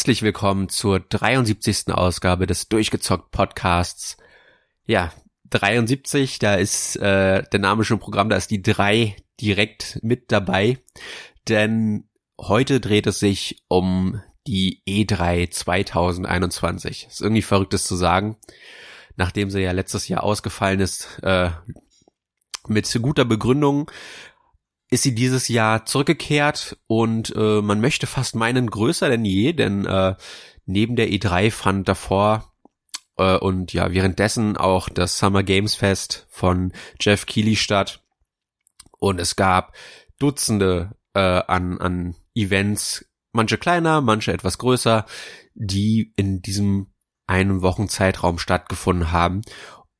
Herzlich willkommen zur 73. Ausgabe des Durchgezockt Podcasts. Ja, 73, da ist äh, der Name schon Programm, da ist die 3 direkt mit dabei, denn heute dreht es sich um die E3 2021. Ist irgendwie verrücktes zu sagen, nachdem sie ja letztes Jahr ausgefallen ist, äh, mit guter Begründung ist sie dieses Jahr zurückgekehrt und äh, man möchte fast meinen größer denn je, denn äh, neben der E3 fand davor äh, und ja währenddessen auch das Summer Games Fest von Jeff Keighley statt und es gab Dutzende äh, an, an Events, manche kleiner, manche etwas größer, die in diesem einen Wochenzeitraum stattgefunden haben.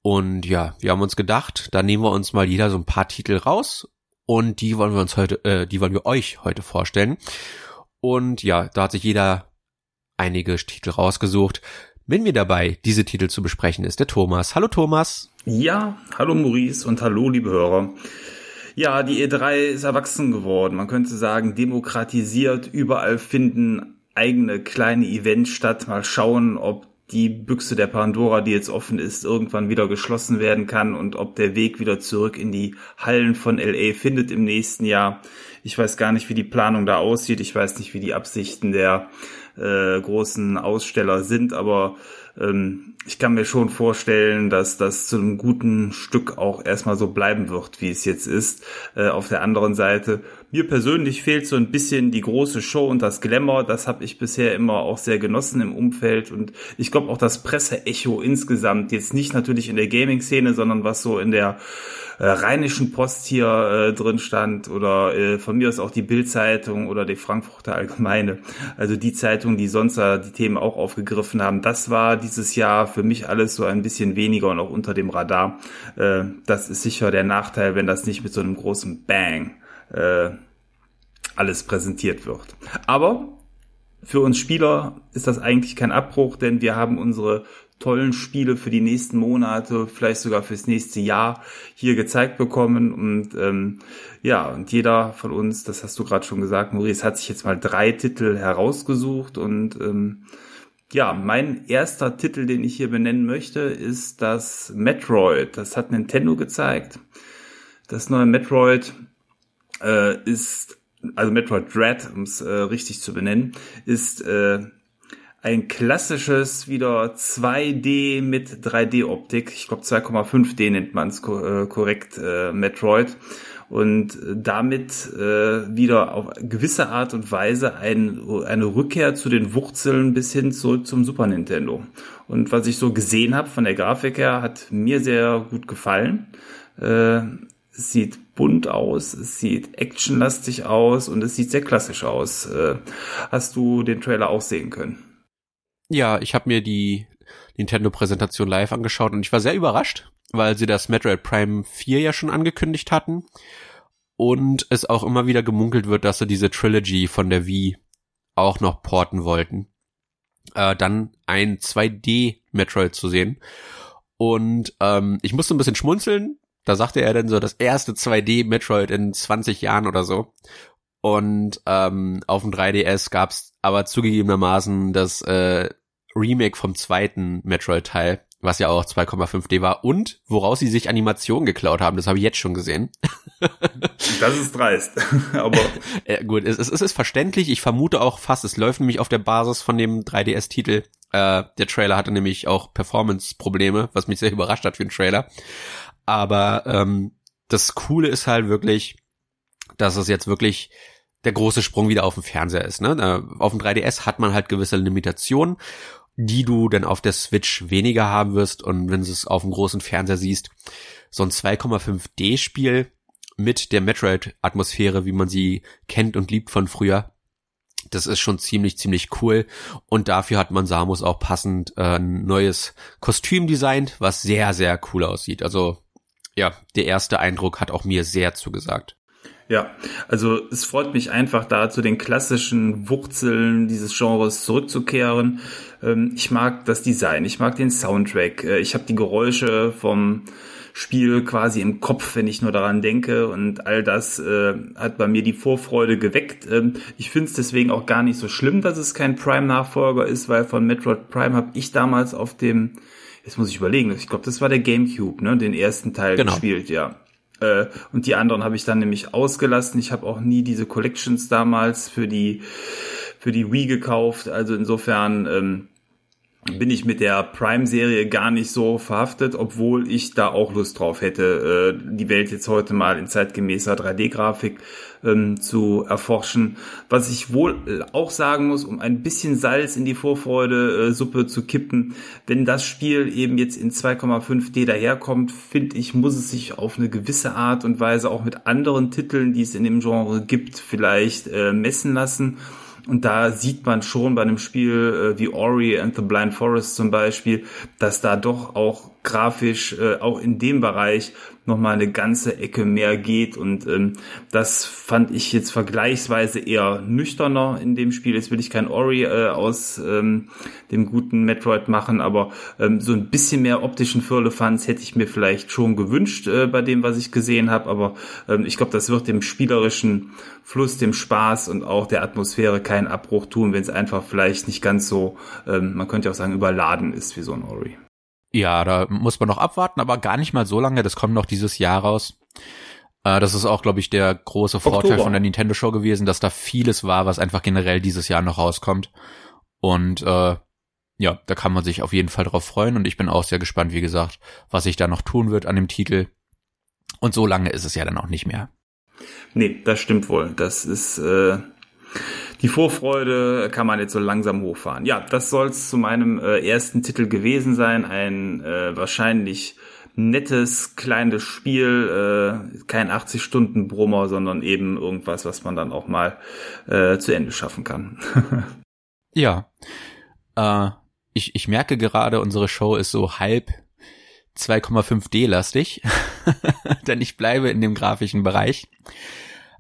Und ja, wir haben uns gedacht, da nehmen wir uns mal jeder so ein paar Titel raus und die wollen wir uns heute, äh, die wollen wir euch heute vorstellen. Und ja, da hat sich jeder einige Titel rausgesucht. Mit mir dabei, diese Titel zu besprechen, ist der Thomas. Hallo Thomas. Ja, hallo Maurice und hallo liebe Hörer. Ja, die E3 ist erwachsen geworden. Man könnte sagen, demokratisiert. Überall finden eigene kleine Events statt. Mal schauen, ob die Büchse der Pandora, die jetzt offen ist, irgendwann wieder geschlossen werden kann und ob der Weg wieder zurück in die Hallen von LA findet im nächsten Jahr. Ich weiß gar nicht, wie die Planung da aussieht. Ich weiß nicht, wie die Absichten der äh, großen Aussteller sind, aber ähm, ich kann mir schon vorstellen, dass das zu einem guten Stück auch erstmal so bleiben wird, wie es jetzt ist. Äh, auf der anderen Seite, mir persönlich fehlt so ein bisschen die große Show und das Glamour. Das habe ich bisher immer auch sehr genossen im Umfeld und ich glaube auch das Presseecho insgesamt, jetzt nicht natürlich in der Gaming-Szene, sondern was so in der äh, Rheinischen Post hier äh, drin stand oder äh, von mir aus auch die Bildzeitung oder die Frankfurter Allgemeine. Also die Zeitung, die sonst die Themen auch aufgegriffen haben. Das war dieses Jahr für mich alles so ein bisschen weniger und auch unter dem Radar. Äh, das ist sicher der Nachteil, wenn das nicht mit so einem großen Bang äh, alles präsentiert wird. Aber für uns Spieler ist das eigentlich kein Abbruch, denn wir haben unsere tollen Spiele für die nächsten Monate, vielleicht sogar fürs nächste Jahr hier gezeigt bekommen. Und ähm, ja, und jeder von uns, das hast du gerade schon gesagt, Maurice, hat sich jetzt mal drei Titel herausgesucht. Und ähm, ja, mein erster Titel, den ich hier benennen möchte, ist das Metroid. Das hat Nintendo gezeigt. Das neue Metroid äh, ist, also Metroid Dread, um es äh, richtig zu benennen, ist äh, ein klassisches wieder 2D mit 3D-Optik. Ich glaube 2,5D nennt man es äh, korrekt, äh, Metroid. Und damit äh, wieder auf gewisse Art und Weise ein, eine Rückkehr zu den Wurzeln bis hin zu, zum Super Nintendo. Und was ich so gesehen habe von der Grafik her, hat mir sehr gut gefallen. Äh, es sieht bunt aus, es sieht actionlastig aus und es sieht sehr klassisch aus. Äh, hast du den Trailer auch sehen können? Ja, ich habe mir die Nintendo-Präsentation live angeschaut und ich war sehr überrascht, weil sie das Metroid Prime 4 ja schon angekündigt hatten und es auch immer wieder gemunkelt wird, dass sie diese Trilogy von der Wii auch noch porten wollten. Äh, dann ein 2D-Metroid zu sehen. Und ähm, ich musste ein bisschen schmunzeln. Da sagte er dann so, das erste 2D-Metroid in 20 Jahren oder so. Und ähm, auf dem 3DS gab's aber zugegebenermaßen das äh, Remake vom zweiten Metroid-Teil, was ja auch 2,5D war und woraus sie sich Animationen geklaut haben, das habe ich jetzt schon gesehen. das ist dreist, aber äh, gut, es, es, ist verständlich. Ich vermute auch fast, es läuft nämlich auf der Basis von dem 3DS-Titel. Äh, der Trailer hatte nämlich auch Performance-Probleme, was mich sehr überrascht hat für den Trailer. Aber ähm, das Coole ist halt wirklich, dass es jetzt wirklich der große Sprung wieder auf dem Fernseher ist. Ne? Auf dem 3DS hat man halt gewisse Limitationen die du dann auf der Switch weniger haben wirst und wenn du es auf dem großen Fernseher siehst, so ein 2,5D-Spiel mit der Metroid-Atmosphäre, wie man sie kennt und liebt von früher, das ist schon ziemlich, ziemlich cool. Und dafür hat man Samus auch passend äh, ein neues Kostüm designt, was sehr, sehr cool aussieht. Also ja, der erste Eindruck hat auch mir sehr zugesagt. Ja, also es freut mich einfach da zu den klassischen Wurzeln dieses Genres zurückzukehren. Ähm, ich mag das Design, ich mag den Soundtrack, äh, ich habe die Geräusche vom Spiel quasi im Kopf, wenn ich nur daran denke. Und all das äh, hat bei mir die Vorfreude geweckt. Ähm, ich finde es deswegen auch gar nicht so schlimm, dass es kein Prime-Nachfolger ist, weil von Metroid Prime habe ich damals auf dem, jetzt muss ich überlegen, ich glaube, das war der GameCube, ne, den ersten Teil genau. gespielt, ja. Äh, und die anderen habe ich dann nämlich ausgelassen. Ich habe auch nie diese Collections damals für die für die Wii gekauft. Also insofern ähm, bin ich mit der Prime-Serie gar nicht so verhaftet, obwohl ich da auch Lust drauf hätte, äh, die Welt jetzt heute mal in zeitgemäßer 3D-Grafik ähm, zu erforschen. Was ich wohl äh, auch sagen muss, um ein bisschen Salz in die Vorfreude-Suppe zu kippen, wenn das Spiel eben jetzt in 2,5D daherkommt, finde ich, muss es sich auf eine gewisse Art und Weise auch mit anderen Titeln, die es in dem Genre gibt, vielleicht äh, messen lassen. Und da sieht man schon bei einem Spiel äh, wie Ori and the Blind Forest zum Beispiel, dass da doch auch grafisch äh, auch in dem Bereich nochmal eine ganze Ecke mehr geht. Und ähm, das fand ich jetzt vergleichsweise eher nüchterner in dem Spiel. Jetzt will ich kein Ori äh, aus ähm, dem guten Metroid machen, aber ähm, so ein bisschen mehr optischen Firlefanz hätte ich mir vielleicht schon gewünscht äh, bei dem, was ich gesehen habe. Aber ähm, ich glaube, das wird dem spielerischen Fluss, dem Spaß und auch der Atmosphäre keinen Abbruch tun, wenn es einfach vielleicht nicht ganz so, ähm, man könnte auch sagen, überladen ist wie so ein Ori. Ja, da muss man noch abwarten, aber gar nicht mal so lange. Das kommt noch dieses Jahr raus. Äh, das ist auch, glaube ich, der große Vorteil Oktober. von der Nintendo Show gewesen, dass da vieles war, was einfach generell dieses Jahr noch rauskommt. Und äh, ja, da kann man sich auf jeden Fall drauf freuen. Und ich bin auch sehr gespannt, wie gesagt, was sich da noch tun wird an dem Titel. Und so lange ist es ja dann auch nicht mehr. Nee, das stimmt wohl. Das ist äh, die Vorfreude kann man jetzt so langsam hochfahren. Ja, das soll es zu meinem äh, ersten Titel gewesen sein. Ein äh, wahrscheinlich nettes, kleines Spiel, äh, kein 80-Stunden-Brummer, sondern eben irgendwas, was man dann auch mal äh, zu Ende schaffen kann. ja. Äh, ich, ich merke gerade, unsere Show ist so halb 2,5D lastig, denn ich bleibe in dem grafischen Bereich.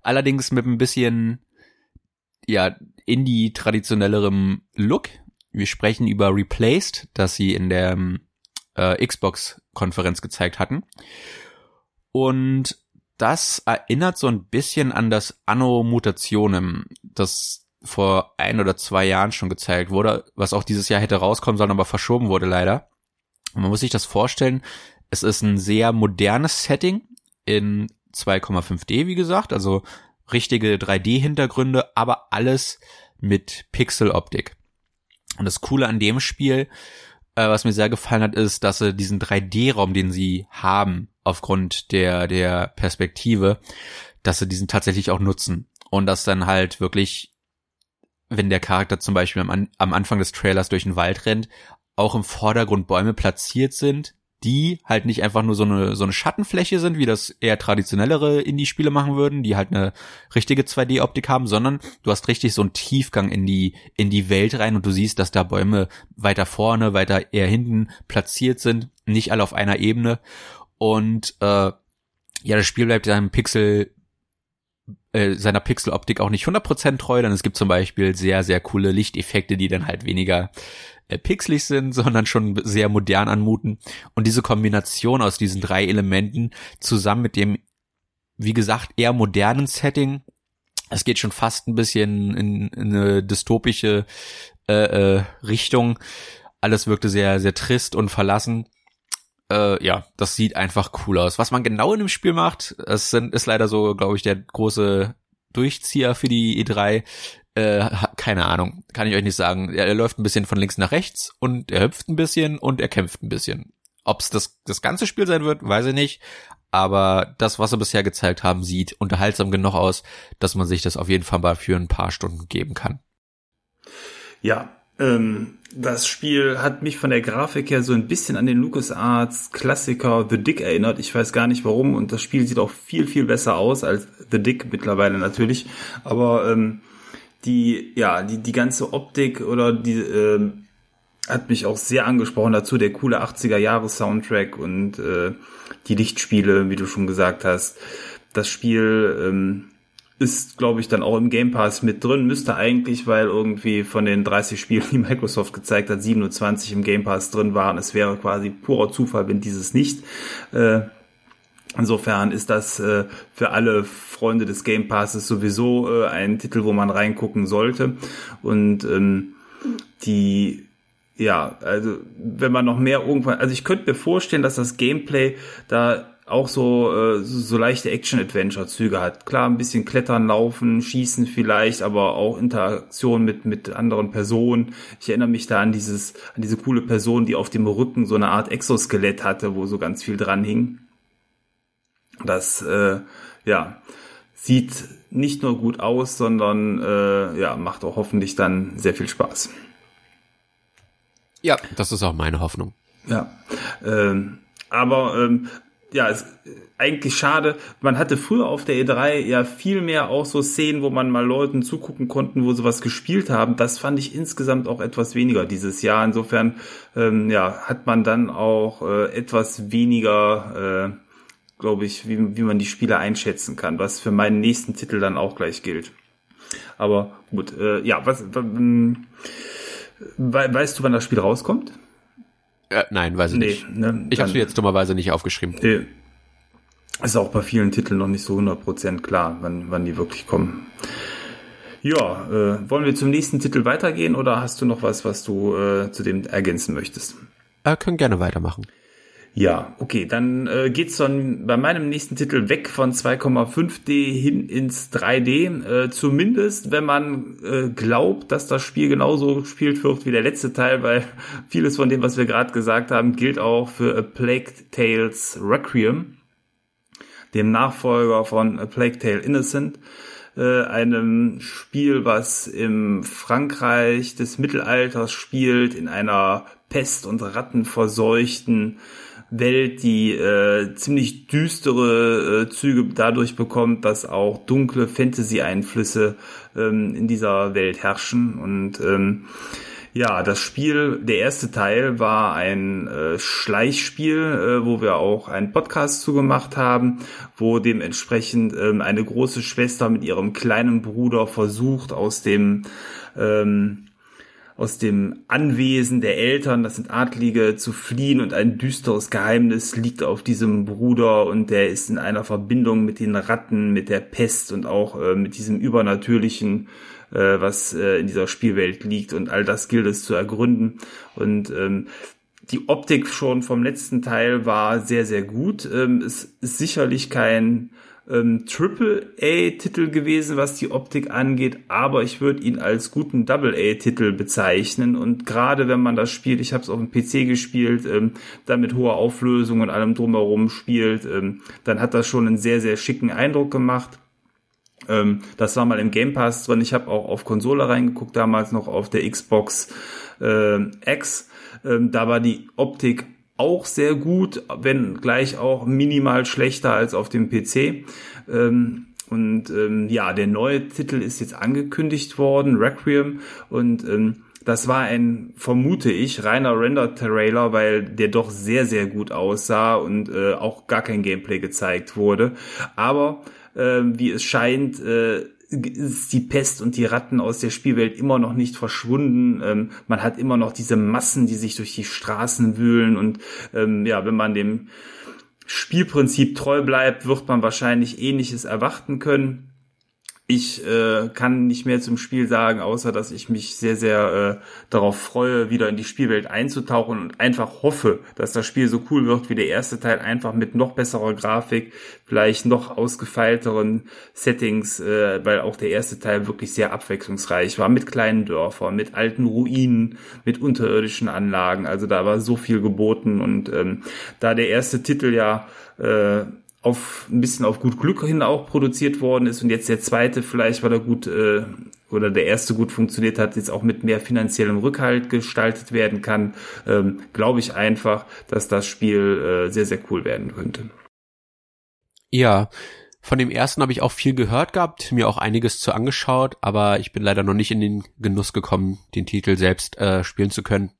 Allerdings mit ein bisschen ja, Indie-traditionellerem Look. Wir sprechen über Replaced, das sie in der äh, Xbox-Konferenz gezeigt hatten. Und das erinnert so ein bisschen an das Anno Mutationem, das vor ein oder zwei Jahren schon gezeigt wurde, was auch dieses Jahr hätte rauskommen sollen, aber verschoben wurde leider. Man muss sich das vorstellen, es ist ein sehr modernes Setting in 2,5D, wie gesagt, also richtige 3D-Hintergründe, aber alles mit Pixeloptik. Und das Coole an dem Spiel, äh, was mir sehr gefallen hat, ist, dass sie diesen 3D-Raum, den sie haben, aufgrund der, der Perspektive, dass sie diesen tatsächlich auch nutzen. Und dass dann halt wirklich, wenn der Charakter zum Beispiel am, am Anfang des Trailers durch den Wald rennt, auch im Vordergrund Bäume platziert sind, die halt nicht einfach nur so eine, so eine Schattenfläche sind, wie das eher traditionellere Indie-Spiele machen würden, die halt eine richtige 2D-Optik haben, sondern du hast richtig so einen Tiefgang in die, in die Welt rein und du siehst, dass da Bäume weiter vorne, weiter eher hinten platziert sind, nicht alle auf einer Ebene. Und äh, ja, das Spiel bleibt seinem Pixel, äh, seiner Pixeloptik auch nicht 100% treu, denn es gibt zum Beispiel sehr, sehr coole Lichteffekte, die dann halt weniger pixelig sind, sondern schon sehr modern anmuten. Und diese Kombination aus diesen drei Elementen zusammen mit dem, wie gesagt, eher modernen Setting, es geht schon fast ein bisschen in, in eine dystopische äh, äh, Richtung. Alles wirkte sehr, sehr trist und verlassen. Äh, ja, das sieht einfach cool aus. Was man genau in dem Spiel macht, es sind, ist leider so, glaube ich, der große Durchzieher für die E3. Äh, keine Ahnung, kann ich euch nicht sagen. Er, er läuft ein bisschen von links nach rechts und er hüpft ein bisschen und er kämpft ein bisschen. Ob es das, das ganze Spiel sein wird, weiß ich nicht. Aber das, was sie bisher gezeigt haben, sieht unterhaltsam genug aus, dass man sich das auf jeden Fall mal für ein paar Stunden geben kann. Ja, ähm, das Spiel hat mich von der Grafik her so ein bisschen an den LucasArts Klassiker The Dick erinnert. Ich weiß gar nicht warum und das Spiel sieht auch viel, viel besser aus als The Dick mittlerweile natürlich. Aber ähm, die, ja, die, die ganze Optik oder die, äh, hat mich auch sehr angesprochen dazu, der coole 80er Jahre Soundtrack und äh, die Lichtspiele, wie du schon gesagt hast. Das Spiel ähm, ist, glaube ich, dann auch im Game Pass mit drin. Müsste eigentlich, weil irgendwie von den 30 Spielen, die Microsoft gezeigt hat, 27 im Game Pass drin waren. Es wäre quasi purer Zufall, wenn dieses nicht. Äh, insofern ist das äh, für alle Freunde des Game Passes sowieso äh, ein Titel, wo man reingucken sollte. Und ähm, die ja, also wenn man noch mehr irgendwann, also ich könnte mir vorstellen, dass das Gameplay da auch so, äh, so leichte Action-Adventure-Züge hat. Klar, ein bisschen Klettern, Laufen, Schießen vielleicht, aber auch Interaktion mit, mit anderen Personen. Ich erinnere mich da an dieses, an diese coole Person, die auf dem Rücken so eine Art Exoskelett hatte, wo so ganz viel dran hing. Das, äh, ja, sieht nicht nur gut aus, sondern äh, ja, macht auch hoffentlich dann sehr viel Spaß. Ja, das ist auch meine Hoffnung. Ja, ähm, aber ähm, ja, ist eigentlich schade. Man hatte früher auf der E3 ja viel mehr auch so Szenen, wo man mal Leuten zugucken konnten, wo sie was gespielt haben. Das fand ich insgesamt auch etwas weniger dieses Jahr. Insofern, ähm, ja, hat man dann auch äh, etwas weniger, äh, glaube ich, wie, wie man die Spiele einschätzen kann, was für meinen nächsten Titel dann auch gleich gilt. Aber gut, äh, ja, was, ähm, weißt du, wann das Spiel rauskommt? Äh, nein, weiß ich nee, nicht. Ne, ich habe es jetzt dummerweise nicht aufgeschrieben. Nee. Ist auch bei vielen Titeln noch nicht so 100% klar, wann, wann die wirklich kommen. Ja, äh, wollen wir zum nächsten Titel weitergehen oder hast du noch was, was du äh, zu dem ergänzen möchtest? Äh, können gerne weitermachen. Ja, okay, dann äh, geht's dann bei meinem nächsten Titel weg von 2,5D hin ins 3D. Äh, zumindest, wenn man äh, glaubt, dass das Spiel genauso gespielt wird wie der letzte Teil, weil vieles von dem, was wir gerade gesagt haben, gilt auch für A Plague Tales Requiem, dem Nachfolger von A Plague Tale Innocent äh, einem Spiel, was im Frankreich des Mittelalters spielt, in einer Pest- und Rattenverseuchten Welt, die äh, ziemlich düstere äh, Züge dadurch bekommt, dass auch dunkle Fantasy-Einflüsse ähm, in dieser Welt herrschen. Und ähm, ja, das Spiel, der erste Teil war ein äh, Schleichspiel, äh, wo wir auch einen Podcast zugemacht haben, wo dementsprechend ähm, eine große Schwester mit ihrem kleinen Bruder versucht, aus dem ähm, aus dem Anwesen der Eltern, das sind Adlige, zu fliehen und ein düsteres Geheimnis liegt auf diesem Bruder und der ist in einer Verbindung mit den Ratten, mit der Pest und auch äh, mit diesem Übernatürlichen, äh, was äh, in dieser Spielwelt liegt und all das gilt es zu ergründen und ähm, die Optik schon vom letzten Teil war sehr, sehr gut. Ähm, es ist sicherlich kein ähm, Triple-A-Titel gewesen, was die Optik angeht, aber ich würde ihn als guten Double-A-Titel bezeichnen. Und gerade wenn man das spielt, ich habe es auf dem PC gespielt, ähm, dann mit hoher Auflösung und allem drumherum spielt, ähm, dann hat das schon einen sehr, sehr schicken Eindruck gemacht. Ähm, das war mal im Game Pass drin. Ich habe auch auf Konsole reingeguckt, damals noch auf der Xbox äh, X. Ähm, da war die Optik auch sehr gut, wenn gleich auch minimal schlechter als auf dem PC. Ähm, und ähm, ja, der neue Titel ist jetzt angekündigt worden, Requiem. Und ähm, das war ein, vermute ich, reiner Render-Trailer, weil der doch sehr, sehr gut aussah und äh, auch gar kein Gameplay gezeigt wurde. Aber äh, wie es scheint, äh, ist die Pest und die Ratten aus der Spielwelt immer noch nicht verschwunden. Ähm, man hat immer noch diese Massen, die sich durch die Straßen wühlen und ähm, ja, wenn man dem Spielprinzip treu bleibt, wird man wahrscheinlich ähnliches erwarten können. Ich äh, kann nicht mehr zum Spiel sagen, außer dass ich mich sehr, sehr äh, darauf freue, wieder in die Spielwelt einzutauchen und einfach hoffe, dass das Spiel so cool wird wie der erste Teil, einfach mit noch besserer Grafik, vielleicht noch ausgefeilteren Settings, äh, weil auch der erste Teil wirklich sehr abwechslungsreich war, mit kleinen Dörfern, mit alten Ruinen, mit unterirdischen Anlagen. Also da war so viel geboten und ähm, da der erste Titel ja äh, auf ein bisschen auf gut Glück hin auch produziert worden ist und jetzt der zweite vielleicht, weil er gut äh, oder der erste gut funktioniert hat, jetzt auch mit mehr finanziellem Rückhalt gestaltet werden kann, ähm, glaube ich einfach, dass das Spiel äh, sehr, sehr cool werden könnte. Ja, von dem ersten habe ich auch viel gehört gehabt, mir auch einiges zu angeschaut, aber ich bin leider noch nicht in den Genuss gekommen, den Titel selbst äh, spielen zu können.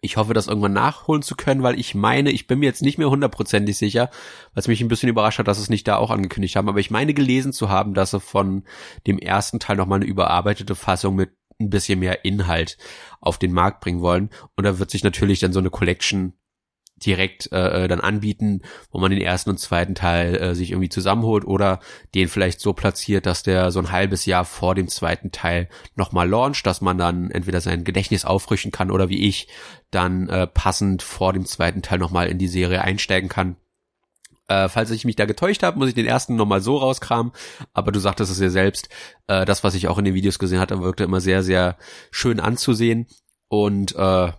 Ich hoffe, das irgendwann nachholen zu können, weil ich meine, ich bin mir jetzt nicht mehr hundertprozentig sicher, was mich ein bisschen überrascht hat, dass es nicht da auch angekündigt haben, aber ich meine gelesen zu haben, dass sie von dem ersten Teil nochmal eine überarbeitete Fassung mit ein bisschen mehr Inhalt auf den Markt bringen wollen. Und da wird sich natürlich dann so eine Collection direkt äh, äh, dann anbieten, wo man den ersten und zweiten Teil äh, sich irgendwie zusammenholt oder den vielleicht so platziert, dass der so ein halbes Jahr vor dem zweiten Teil nochmal launcht, dass man dann entweder sein Gedächtnis auffrischen kann oder wie ich dann äh, passend vor dem zweiten Teil nochmal in die Serie einsteigen kann. Äh, falls ich mich da getäuscht habe, muss ich den ersten nochmal so rauskramen. Aber du sagtest es ja selbst, äh, das, was ich auch in den Videos gesehen hatte, wirkte immer sehr, sehr schön anzusehen. Und äh,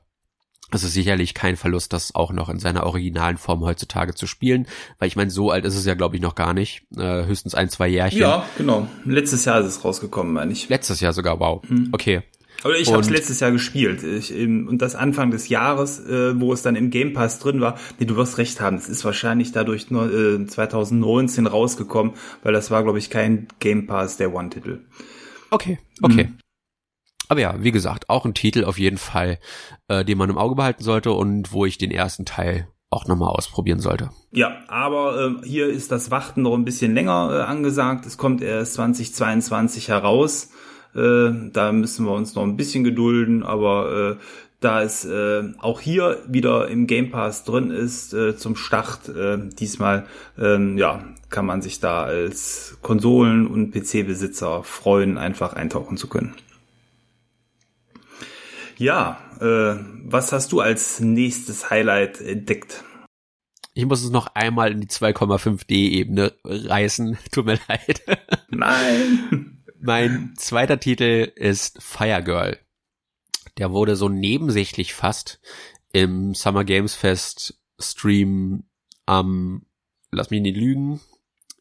es ist sicherlich kein Verlust, das auch noch in seiner originalen Form heutzutage zu spielen, weil ich meine, so alt ist es ja, glaube ich, noch gar nicht. Äh, höchstens ein, zwei Jährchen. Ja, genau. Letztes Jahr ist es rausgekommen, meine ich. Letztes Jahr sogar, wow. Hm. Okay. Oder ich habe es letztes Jahr gespielt. Ich, und das Anfang des Jahres, äh, wo es dann im Game Pass drin war. Nee, du wirst recht haben. Es ist wahrscheinlich dadurch nur, äh, 2019 rausgekommen, weil das war, glaube ich, kein Game Pass der One-Titel. Okay, okay. Mhm. Aber ja, wie gesagt, auch ein Titel auf jeden Fall, äh, den man im Auge behalten sollte und wo ich den ersten Teil auch nochmal ausprobieren sollte. Ja, aber äh, hier ist das Warten noch ein bisschen länger äh, angesagt. Es kommt erst 2022 heraus. Äh, da müssen wir uns noch ein bisschen gedulden, aber äh, da es äh, auch hier wieder im Game Pass drin ist äh, zum Start äh, diesmal, äh, ja, kann man sich da als Konsolen- und PC-Besitzer freuen, einfach eintauchen zu können. Ja, äh, was hast du als nächstes Highlight entdeckt? Ich muss es noch einmal in die 2,5D-Ebene reißen. Tut mir leid. Nein. mein zweiter Titel ist Fire Girl. Der wurde so nebensächlich fast im Summer Games Fest Stream am, lass mich nicht lügen,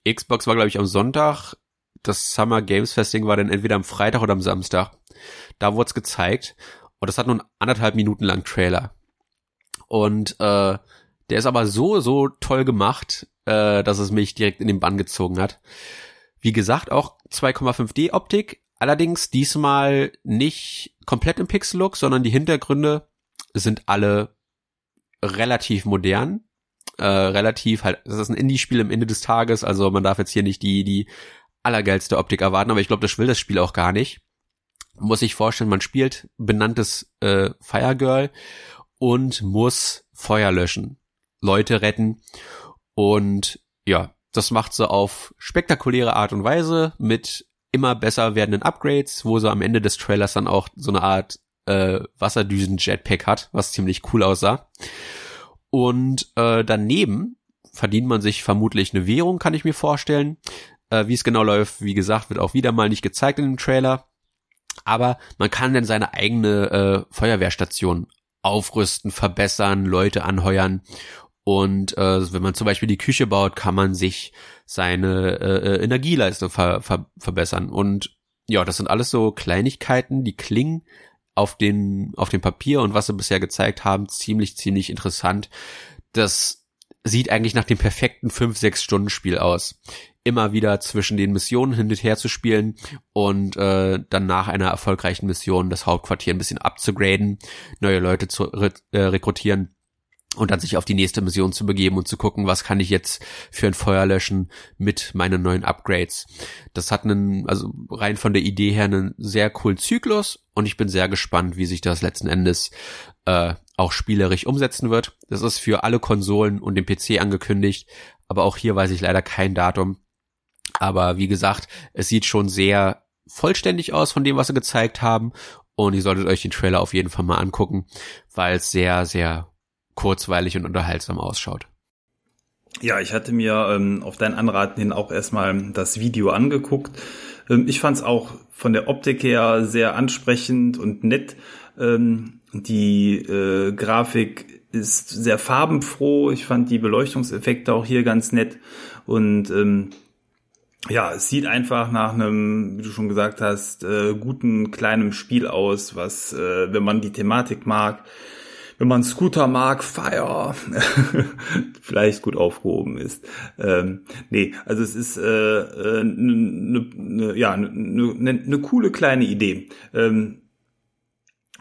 Xbox war glaube ich am Sonntag, das Summer Games Festing war dann entweder am Freitag oder am Samstag. Da wurde es gezeigt und das hat nun anderthalb Minuten lang Trailer. Und äh, der ist aber so, so toll gemacht, äh, dass es mich direkt in den Bann gezogen hat. Wie gesagt, auch 2,5D Optik, allerdings diesmal nicht komplett im Pixel-Look, sondern die Hintergründe sind alle relativ modern. Äh, relativ halt, das ist ein Indie-Spiel am Ende des Tages, also man darf jetzt hier nicht die, die allergeilste Optik erwarten, aber ich glaube, das will das Spiel auch gar nicht muss sich vorstellen, man spielt benanntes äh, Fire Girl und muss Feuer löschen, Leute retten und ja, das macht sie auf spektakuläre Art und Weise mit immer besser werdenden Upgrades, wo sie am Ende des Trailers dann auch so eine Art äh, Wasserdüsen-Jetpack hat, was ziemlich cool aussah. Und äh, daneben verdient man sich vermutlich eine Währung, kann ich mir vorstellen. Äh, wie es genau läuft, wie gesagt, wird auch wieder mal nicht gezeigt in dem Trailer aber man kann dann seine eigene äh, Feuerwehrstation aufrüsten, verbessern, Leute anheuern und äh, wenn man zum Beispiel die Küche baut, kann man sich seine äh, äh, Energieleistung ver ver verbessern. Und ja, das sind alles so Kleinigkeiten, die klingen auf den auf dem Papier und was sie bisher gezeigt haben, ziemlich ziemlich interessant. Das sieht eigentlich nach dem perfekten 5-6 Stunden Spiel aus immer wieder zwischen den Missionen hin und her zu spielen und äh, dann nach einer erfolgreichen Mission das Hauptquartier ein bisschen abzugraden, neue Leute zu re äh, rekrutieren und dann sich auf die nächste Mission zu begeben und zu gucken, was kann ich jetzt für ein Feuer löschen mit meinen neuen Upgrades. Das hat einen, also rein von der Idee her einen sehr coolen Zyklus und ich bin sehr gespannt, wie sich das letzten Endes äh, auch spielerisch umsetzen wird. Das ist für alle Konsolen und den PC angekündigt, aber auch hier weiß ich leider kein Datum. Aber wie gesagt, es sieht schon sehr vollständig aus von dem, was sie gezeigt haben. Und ihr solltet euch den Trailer auf jeden Fall mal angucken, weil es sehr, sehr kurzweilig und unterhaltsam ausschaut. Ja, ich hatte mir ähm, auf deinen Anraten hin auch erstmal das Video angeguckt. Ähm, ich fand es auch von der Optik her sehr ansprechend und nett. Ähm, die äh, Grafik ist sehr farbenfroh. Ich fand die Beleuchtungseffekte auch hier ganz nett. Und ähm, ja, es sieht einfach nach einem, wie du schon gesagt hast, äh, guten kleinen Spiel aus, was, äh, wenn man die Thematik mag, wenn man Scooter mag, Fire, vielleicht gut aufgehoben ist. Ähm, nee, also es ist äh, äh, ne, ne, ja eine ne, ne, ne coole kleine Idee. Ähm,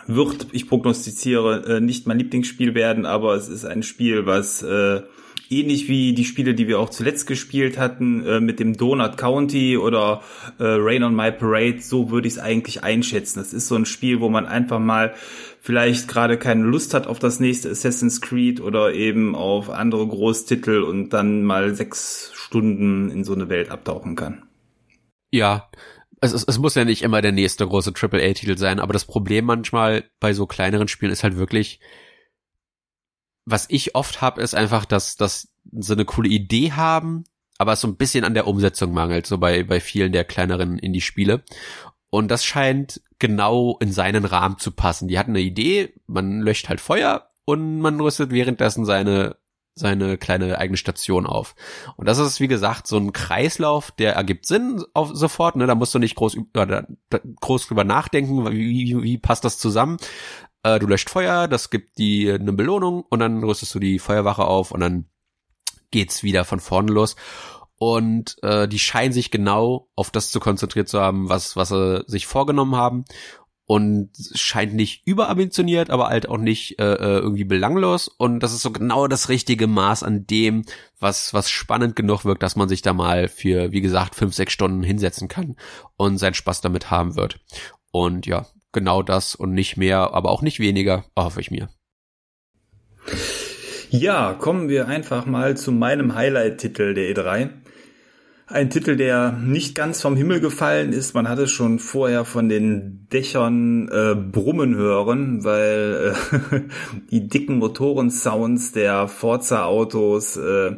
wird, ich prognostiziere, äh, nicht mein Lieblingsspiel werden, aber es ist ein Spiel, was äh, ähnlich wie die Spiele, die wir auch zuletzt gespielt hatten, äh, mit dem Donut County oder äh, Rain on My Parade, so würde ich es eigentlich einschätzen. Das ist so ein Spiel, wo man einfach mal vielleicht gerade keine Lust hat auf das nächste Assassin's Creed oder eben auf andere Großtitel und dann mal sechs Stunden in so eine Welt abtauchen kann. Ja, es, es, es muss ja nicht immer der nächste große AAA-Titel sein, aber das Problem manchmal bei so kleineren Spielen ist halt wirklich, was ich oft habe, ist einfach, dass, dass so eine coole Idee haben, aber es so ein bisschen an der Umsetzung mangelt, so bei, bei vielen der kleineren Indie-Spiele. Und das scheint genau in seinen Rahmen zu passen. Die hatten eine Idee, man löscht halt Feuer und man rüstet währenddessen seine seine kleine eigene Station auf. Und das ist, wie gesagt, so ein Kreislauf, der ergibt Sinn auf, sofort. Ne? Da musst du nicht groß, äh, groß drüber nachdenken, wie, wie, wie passt das zusammen. Äh, du löscht Feuer, das gibt die eine Belohnung und dann rüstest du die Feuerwache auf und dann geht's wieder von vorne los. Und äh, die scheinen sich genau auf das zu konzentriert zu haben, was, was sie sich vorgenommen haben. Und scheint nicht überambitioniert, aber halt auch nicht äh, äh, irgendwie belanglos. Und das ist so genau das richtige Maß an dem, was was spannend genug wirkt, dass man sich da mal für wie gesagt fünf sechs Stunden hinsetzen kann und seinen Spaß damit haben wird. Und ja genau das und nicht mehr, aber auch nicht weniger hoffe ich mir. Ja, kommen wir einfach mal zu meinem Highlight-Titel der E3. Ein Titel, der nicht ganz vom Himmel gefallen ist. Man hatte schon vorher von den Dächern äh, brummen hören, weil äh, die dicken Motorensounds der Forza-Autos äh,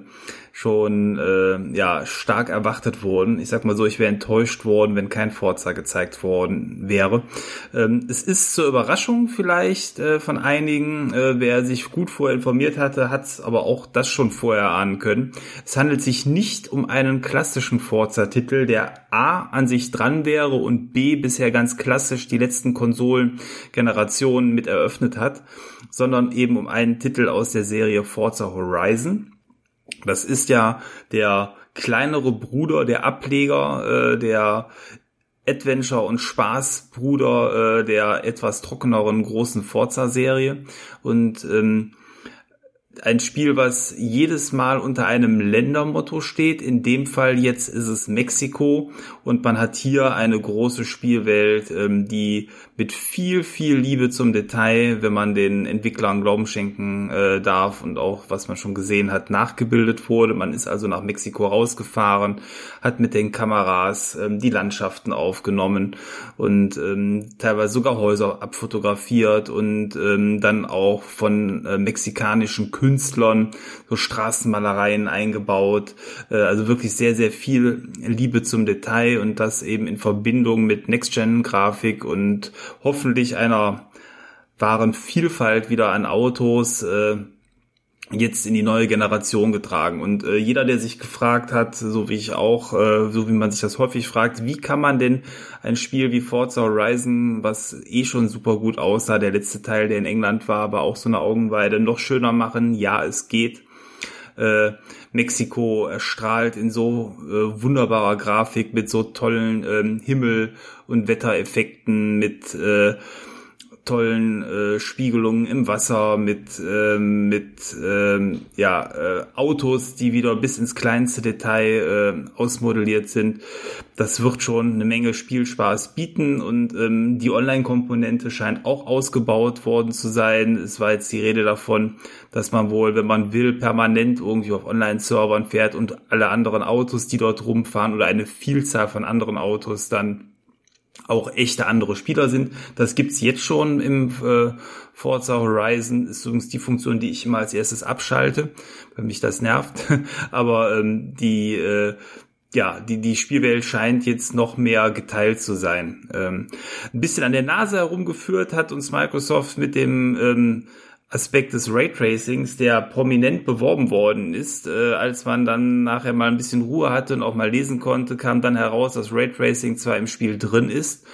schon äh, ja stark erwartet wurden. Ich sag mal so, ich wäre enttäuscht worden, wenn kein Forza gezeigt worden wäre. Ähm, es ist zur Überraschung vielleicht äh, von einigen, äh, wer sich gut vorher informiert hatte, hat aber auch das schon vorher ahnen können. Es handelt sich nicht um einen klassischen Forza-Titel, der A an sich dran wäre und B bisher ganz klassisch die letzten Konsolengenerationen mit eröffnet hat, sondern eben um einen Titel aus der Serie Forza Horizon. Das ist ja der kleinere Bruder, der Ableger, äh, der Adventure und Spaßbruder äh, der etwas trockeneren großen Forza-Serie. Und ähm, ein Spiel, was jedes Mal unter einem Ländermotto steht. In dem Fall jetzt ist es Mexiko und man hat hier eine große Spielwelt, ähm, die mit viel, viel Liebe zum Detail, wenn man den Entwicklern Glauben schenken äh, darf und auch, was man schon gesehen hat, nachgebildet wurde. Man ist also nach Mexiko rausgefahren, hat mit den Kameras ähm, die Landschaften aufgenommen und ähm, teilweise sogar Häuser abfotografiert und dann auch von äh, mexikanischen Künstlern so Straßenmalereien eingebaut. Äh, also wirklich sehr, sehr viel Liebe zum Detail und das eben in Verbindung mit Next-Gen-Grafik und hoffentlich einer wahren Vielfalt wieder an Autos äh, jetzt in die neue Generation getragen. Und äh, jeder, der sich gefragt hat, so wie ich auch, äh, so wie man sich das häufig fragt, wie kann man denn ein Spiel wie Forza Horizon, was eh schon super gut aussah, der letzte Teil, der in England war, aber auch so eine Augenweide, noch schöner machen? Ja, es geht. Äh, Mexiko erstrahlt in so äh, wunderbarer Grafik mit so tollen ähm, Himmel- und Wettereffekten, mit äh, tollen äh, Spiegelungen im Wasser, mit, äh, mit äh, ja, äh, Autos, die wieder bis ins kleinste Detail äh, ausmodelliert sind. Das wird schon eine Menge Spielspaß bieten und ähm, die Online-Komponente scheint auch ausgebaut worden zu sein. Es war jetzt die Rede davon, dass man wohl, wenn man will, permanent irgendwie auf Online-Servern fährt und alle anderen Autos, die dort rumfahren oder eine Vielzahl von anderen Autos dann auch echte andere Spieler sind. Das gibt's jetzt schon im äh, Forza Horizon. Ist übrigens die Funktion, die ich immer als erstes abschalte, weil mich das nervt. Aber ähm, die äh, ja, die, die Spielwelt scheint jetzt noch mehr geteilt zu sein. Ähm, ein bisschen an der Nase herumgeführt hat uns Microsoft mit dem ähm, Aspekt des Raytracings, der prominent beworben worden ist. Äh, als man dann nachher mal ein bisschen Ruhe hatte und auch mal lesen konnte, kam dann heraus, dass Raytracing zwar im Spiel drin ist,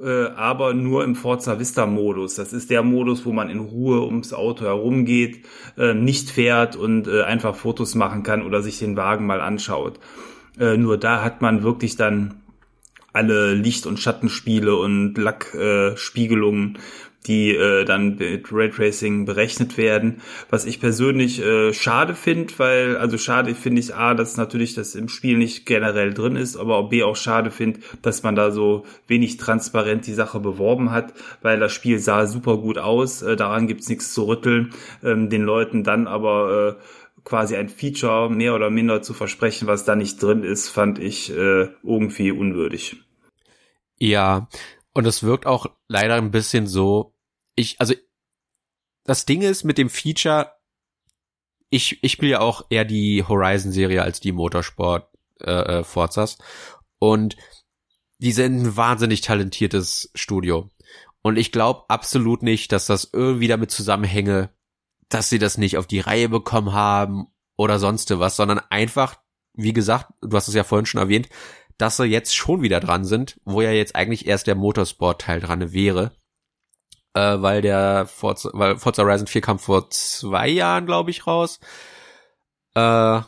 äh, aber nur im Forza Vista Modus. Das ist der Modus, wo man in Ruhe ums Auto herumgeht, äh, nicht fährt und äh, einfach Fotos machen kann oder sich den Wagen mal anschaut. Äh, nur da hat man wirklich dann alle Licht- und Schattenspiele und Lackspiegelungen die äh, dann mit Raytracing berechnet werden. Was ich persönlich äh, schade finde, weil, also schade finde ich A, dass natürlich das im Spiel nicht generell drin ist, aber B auch schade finde, dass man da so wenig transparent die Sache beworben hat, weil das Spiel sah super gut aus, äh, daran gibt's nichts zu rütteln, ähm, den Leuten dann aber äh, quasi ein Feature mehr oder minder zu versprechen, was da nicht drin ist, fand ich äh, irgendwie unwürdig. Ja, und es wirkt auch leider ein bisschen so, ich, also das Ding ist mit dem Feature, ich, ich spiele ja auch eher die Horizon-Serie als die Motorsport äh, äh, Forzas. Und die sind ein wahnsinnig talentiertes Studio. Und ich glaube absolut nicht, dass das irgendwie damit zusammenhänge, dass sie das nicht auf die Reihe bekommen haben oder sonst was, sondern einfach, wie gesagt, du hast es ja vorhin schon erwähnt, dass sie jetzt schon wieder dran sind, wo ja jetzt eigentlich erst der Motorsport-Teil dran wäre. Äh, weil der Forza, weil Forza Horizon 4 kam vor zwei Jahren, glaube ich, raus. Äh,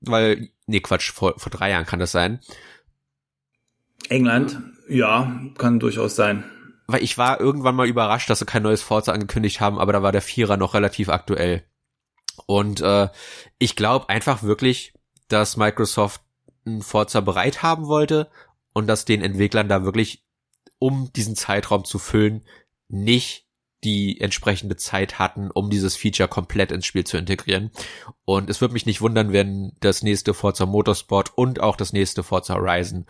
weil, nee, Quatsch, vor, vor drei Jahren kann das sein. England, ja, kann durchaus sein. Weil ich war irgendwann mal überrascht, dass sie kein neues Forza angekündigt haben, aber da war der Vierer noch relativ aktuell. Und äh, ich glaube einfach wirklich, dass Microsoft ein Forza bereit haben wollte und dass den Entwicklern da wirklich, um diesen Zeitraum zu füllen, nicht die entsprechende Zeit hatten, um dieses Feature komplett ins Spiel zu integrieren. Und es würde mich nicht wundern, wenn das nächste Forza Motorsport und auch das nächste Forza Horizon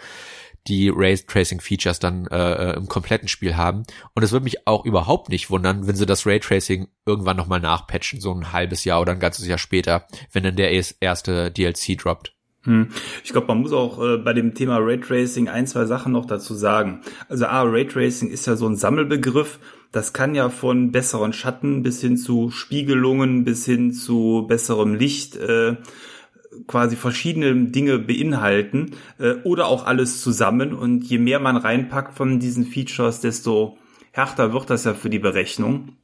die Race Tracing Features dann äh, äh, im kompletten Spiel haben. Und es würde mich auch überhaupt nicht wundern, wenn sie das Raytracing irgendwann nochmal nachpatchen, so ein halbes Jahr oder ein ganzes Jahr später, wenn dann der erste DLC droppt. Hm. Ich glaube, man muss auch äh, bei dem Thema Raytracing ein, zwei Sachen noch dazu sagen. Also A, Raytracing ist ja so ein Sammelbegriff. Das kann ja von besseren Schatten bis hin zu Spiegelungen, bis hin zu besserem Licht äh, quasi verschiedene Dinge beinhalten äh, oder auch alles zusammen. Und je mehr man reinpackt von diesen Features, desto härter wird das ja für die Berechnung.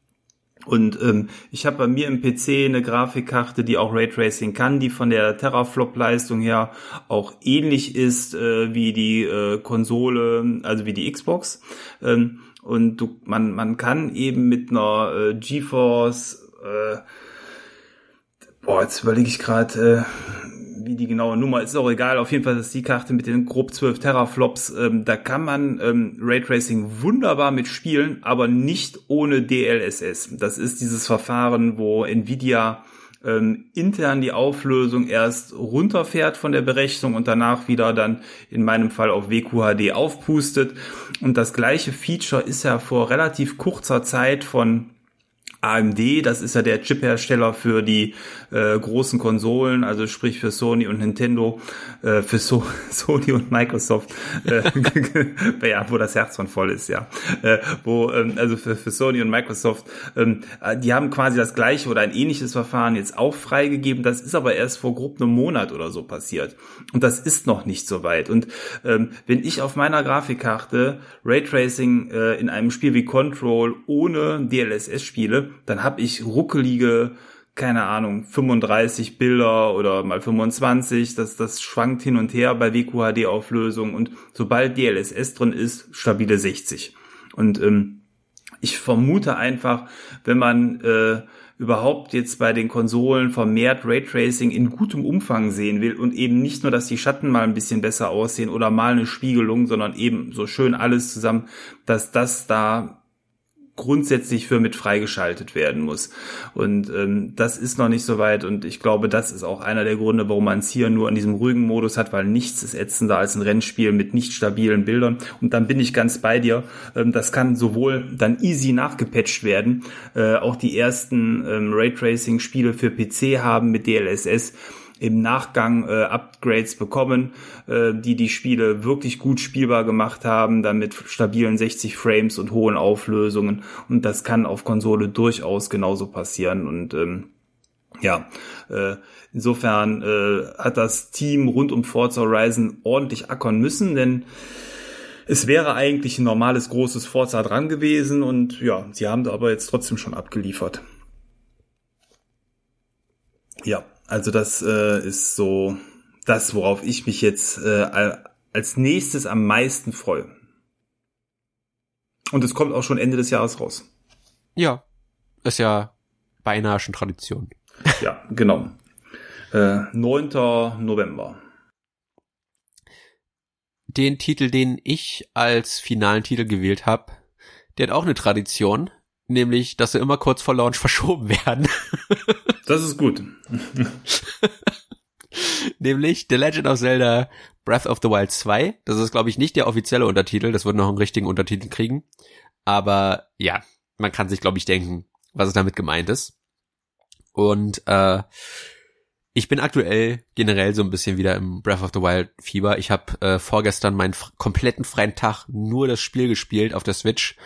Und ähm, ich habe bei mir im PC eine Grafikkarte, die auch Raytracing kann, die von der Teraflop-Leistung her auch ähnlich ist äh, wie die äh, Konsole, also wie die Xbox. Ähm, und du, man, man kann eben mit einer äh, GeForce, äh, boah, jetzt überlege ich gerade, äh, wie die genaue Nummer ist, auch egal. Auf jeden Fall ist die Karte mit den grob 12 Teraflops. Ähm, da kann man ähm, Raytracing wunderbar mitspielen, aber nicht ohne DLSS. Das ist dieses Verfahren, wo Nvidia ähm, intern die Auflösung erst runterfährt von der Berechnung und danach wieder dann in meinem Fall auf WQHD aufpustet. Und das gleiche Feature ist ja vor relativ kurzer Zeit von AMD, das ist ja der Chiphersteller für die äh, großen Konsolen, also sprich für Sony und Nintendo, äh, für so Sony und Microsoft, äh, ja, wo das Herz von voll ist, ja, äh, wo ähm, also für, für Sony und Microsoft, ähm, äh, die haben quasi das gleiche oder ein ähnliches Verfahren jetzt auch freigegeben. Das ist aber erst vor grob einem Monat oder so passiert und das ist noch nicht so weit. Und ähm, wenn ich auf meiner Grafikkarte Raytracing äh, in einem Spiel wie Control ohne DLSS spiele, dann habe ich ruckelige, keine Ahnung, 35 Bilder oder mal 25. Das, das schwankt hin und her bei WQHD-Auflösung und sobald DLSS drin ist, stabile 60. Und ähm, ich vermute einfach, wenn man äh, überhaupt jetzt bei den Konsolen vermehrt Raytracing in gutem Umfang sehen will und eben nicht nur, dass die Schatten mal ein bisschen besser aussehen oder mal eine Spiegelung, sondern eben so schön alles zusammen, dass das da grundsätzlich für mit freigeschaltet werden muss. Und ähm, das ist noch nicht so weit und ich glaube, das ist auch einer der Gründe, warum man es hier nur in diesem ruhigen Modus hat, weil nichts ist ätzender als ein Rennspiel mit nicht stabilen Bildern. Und dann bin ich ganz bei dir. Ähm, das kann sowohl dann easy nachgepatcht werden, äh, auch die ersten ähm, Raytracing-Spiele für PC haben mit DLSS im Nachgang äh, Upgrades bekommen, äh, die die Spiele wirklich gut spielbar gemacht haben, dann mit stabilen 60 Frames und hohen Auflösungen. Und das kann auf Konsole durchaus genauso passieren. Und ähm, ja, äh, insofern äh, hat das Team rund um Forza Horizon ordentlich ackern müssen, denn es wäre eigentlich ein normales großes Forza dran gewesen und ja, sie haben da aber jetzt trotzdem schon abgeliefert. Ja, also das äh, ist so das, worauf ich mich jetzt äh, als nächstes am meisten freue. Und es kommt auch schon Ende des Jahres raus. Ja, ist ja beinahe schon Tradition. Ja, genau. Äh, 9. November. Den Titel, den ich als finalen Titel gewählt habe, der hat auch eine Tradition, nämlich, dass sie immer kurz vor Launch verschoben werden. Das ist gut. nämlich The Legend of Zelda Breath of the Wild 2. Das ist, glaube ich, nicht der offizielle Untertitel. Das wird noch einen richtigen Untertitel kriegen. Aber ja, man kann sich, glaube ich, denken, was es damit gemeint ist. Und äh, ich bin aktuell generell so ein bisschen wieder im Breath of the Wild Fieber. Ich habe äh, vorgestern meinen kompletten freien Tag nur das Spiel gespielt auf der Switch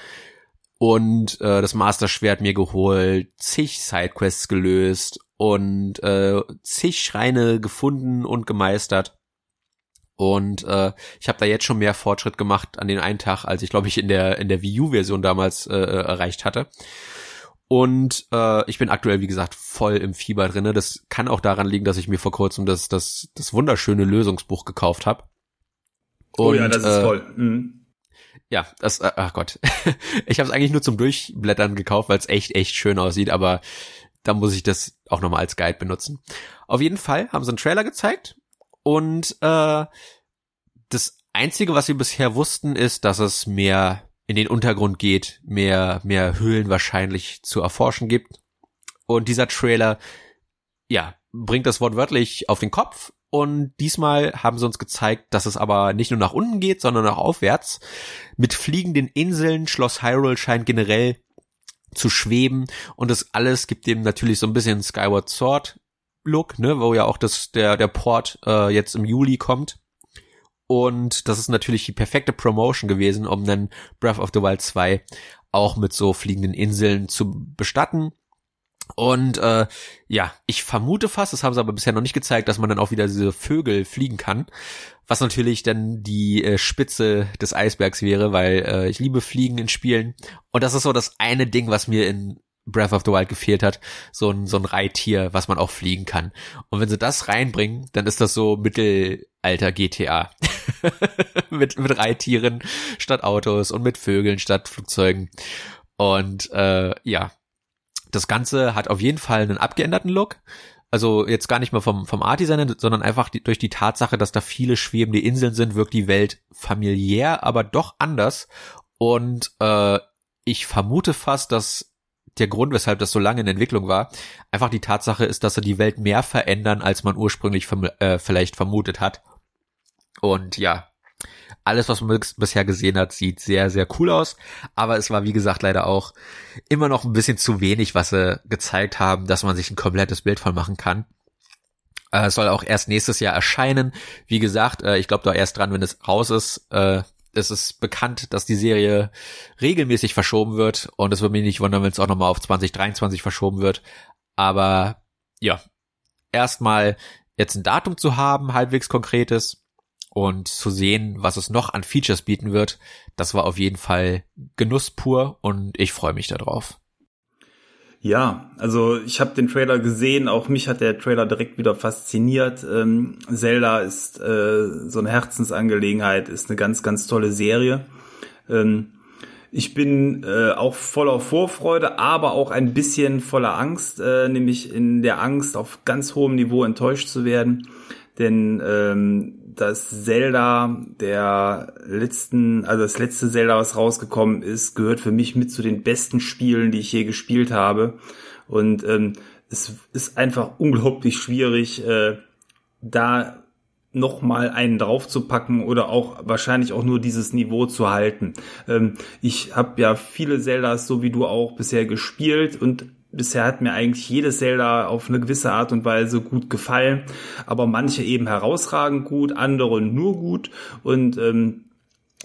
und äh, das Master Schwert mir geholt, zig Sidequests gelöst und äh, zig Schreine gefunden und gemeistert. Und äh, ich habe da jetzt schon mehr Fortschritt gemacht an den einen Tag, als ich glaube ich in der in der Wii U Version damals äh, erreicht hatte. Und äh, ich bin aktuell, wie gesagt, voll im Fieber drinne. Das kann auch daran liegen, dass ich mir vor kurzem das, das, das wunderschöne Lösungsbuch gekauft habe. Oh ja, das ist äh, toll. Mhm. Ja, das, äh, ach Gott. ich habe es eigentlich nur zum Durchblättern gekauft, weil es echt, echt schön aussieht, aber da muss ich das auch nochmal als Guide benutzen. Auf jeden Fall haben sie einen Trailer gezeigt und äh, das Einzige, was wir bisher wussten, ist, dass es mehr in den Untergrund geht, mehr, mehr Höhlen wahrscheinlich zu erforschen gibt. Und dieser Trailer, ja, bringt das Wort wörtlich auf den Kopf. Und diesmal haben sie uns gezeigt, dass es aber nicht nur nach unten geht, sondern auch aufwärts. Mit fliegenden Inseln, Schloss Hyrule scheint generell zu schweben. Und das alles gibt dem natürlich so ein bisschen Skyward Sword Look, ne, wo ja auch das, der, der Port äh, jetzt im Juli kommt. Und das ist natürlich die perfekte Promotion gewesen, um dann Breath of the Wild 2 auch mit so fliegenden Inseln zu bestatten. Und äh, ja, ich vermute fast, das haben sie aber bisher noch nicht gezeigt, dass man dann auch wieder diese Vögel fliegen kann. Was natürlich dann die äh, Spitze des Eisbergs wäre, weil äh, ich liebe Fliegen in Spielen. Und das ist so das eine Ding, was mir in Breath of the Wild gefehlt hat, so ein, so ein Reittier, was man auch fliegen kann. Und wenn sie das reinbringen, dann ist das so Mittelalter GTA. mit, mit Reittieren statt Autos und mit Vögeln statt Flugzeugen. Und äh, ja, das Ganze hat auf jeden Fall einen abgeänderten Look. Also jetzt gar nicht mal vom, vom Art-Design, sondern einfach die, durch die Tatsache, dass da viele schwebende Inseln sind, wirkt die Welt familiär, aber doch anders. Und äh, ich vermute fast, dass der Grund, weshalb das so lange in Entwicklung war, einfach die Tatsache ist, dass sie die Welt mehr verändern, als man ursprünglich verm äh, vielleicht vermutet hat. Und ja, alles, was man bisher gesehen hat, sieht sehr, sehr cool aus. Aber es war, wie gesagt, leider auch immer noch ein bisschen zu wenig, was sie gezeigt haben, dass man sich ein komplettes Bild von machen kann. Äh, es soll auch erst nächstes Jahr erscheinen. Wie gesagt, äh, ich glaube da erst dran, wenn es raus ist. Äh, es ist bekannt, dass die Serie regelmäßig verschoben wird und es würde mich nicht wundern, wenn es auch nochmal auf 2023 verschoben wird. Aber ja, erstmal jetzt ein Datum zu haben, halbwegs konkretes und zu sehen, was es noch an Features bieten wird, das war auf jeden Fall Genuss pur und ich freue mich darauf. Ja, also ich habe den Trailer gesehen, auch mich hat der Trailer direkt wieder fasziniert. Ähm, Zelda ist äh, so eine Herzensangelegenheit, ist eine ganz, ganz tolle Serie. Ähm, ich bin äh, auch voller Vorfreude, aber auch ein bisschen voller Angst, äh, nämlich in der Angst, auf ganz hohem Niveau enttäuscht zu werden. Denn ähm, das Zelda der letzten, also das letzte Zelda, was rausgekommen ist, gehört für mich mit zu den besten Spielen, die ich je gespielt habe. Und ähm, es ist einfach unglaublich schwierig, äh, da noch mal einen draufzupacken oder auch wahrscheinlich auch nur dieses Niveau zu halten. Ähm, ich habe ja viele Zeldas, so wie du auch, bisher gespielt und bisher hat mir eigentlich jedes Zelda auf eine gewisse Art und Weise gut gefallen, aber manche eben herausragend gut, andere nur gut. Und ähm,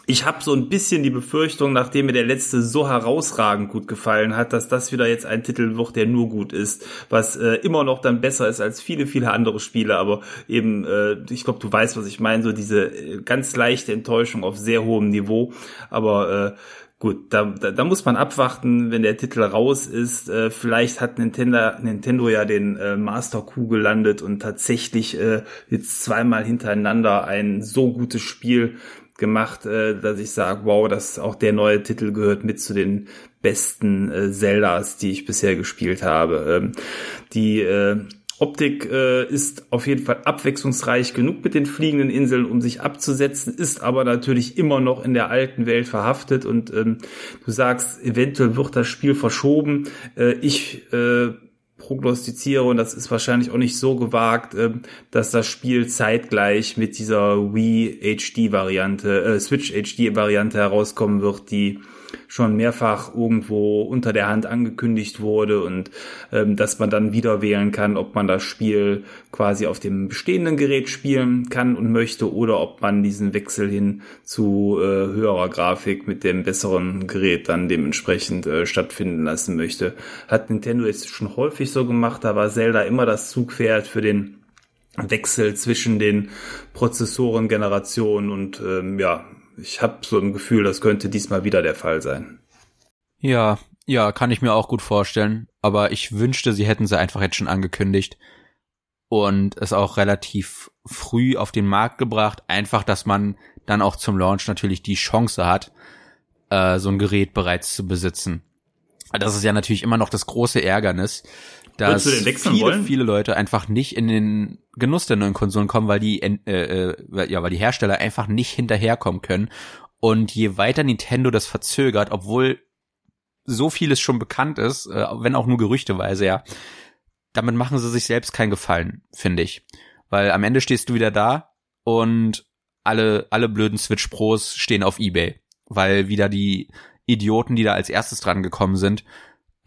ich habe so ein bisschen die Befürchtung, nachdem mir der letzte so herausragend gut gefallen hat, dass das wieder jetzt ein Titel wird, der nur gut ist, was äh, immer noch dann besser ist als viele, viele andere Spiele, aber eben, äh, ich glaube, du weißt, was ich meine, so diese äh, ganz leichte Enttäuschung auf sehr hohem Niveau, aber äh, Gut, da, da, da muss man abwarten, wenn der Titel raus ist. Äh, vielleicht hat Nintendo, Nintendo ja den äh, Master Coup gelandet und tatsächlich äh, jetzt zweimal hintereinander ein so gutes Spiel gemacht, äh, dass ich sage, wow, dass auch der neue Titel gehört mit zu den besten äh, Zeldas, die ich bisher gespielt habe. Ähm, die äh, Optik äh, ist auf jeden Fall abwechslungsreich genug mit den fliegenden Inseln, um sich abzusetzen, ist aber natürlich immer noch in der alten Welt verhaftet und ähm, du sagst, eventuell wird das Spiel verschoben. Äh, ich äh, prognostiziere, und das ist wahrscheinlich auch nicht so gewagt, äh, dass das Spiel zeitgleich mit dieser Wii HD-Variante, äh, Switch HD-Variante herauskommen wird, die schon mehrfach irgendwo unter der Hand angekündigt wurde und ähm, dass man dann wieder wählen kann, ob man das Spiel quasi auf dem bestehenden Gerät spielen kann und möchte oder ob man diesen Wechsel hin zu äh, höherer Grafik mit dem besseren Gerät dann dementsprechend äh, stattfinden lassen möchte. Hat Nintendo jetzt schon häufig so gemacht, da war Zelda immer das Zugpferd für den Wechsel zwischen den Prozessorengenerationen und ähm, ja, ich habe so ein Gefühl, das könnte diesmal wieder der Fall sein. Ja, ja, kann ich mir auch gut vorstellen. Aber ich wünschte, sie hätten sie einfach jetzt schon angekündigt und es auch relativ früh auf den Markt gebracht. Einfach, dass man dann auch zum Launch natürlich die Chance hat, äh, so ein Gerät bereits zu besitzen. Das ist ja natürlich immer noch das große Ärgernis, dass viele, wollen? viele Leute einfach nicht in den Genuss der neuen Konsolen kommen, weil die, äh, äh, ja, weil die Hersteller einfach nicht hinterherkommen können. Und je weiter Nintendo das verzögert, obwohl so vieles schon bekannt ist, äh, wenn auch nur gerüchteweise, ja, damit machen sie sich selbst keinen Gefallen, finde ich. Weil am Ende stehst du wieder da und alle, alle blöden Switch Pros stehen auf Ebay, weil wieder die Idioten, die da als erstes dran gekommen sind,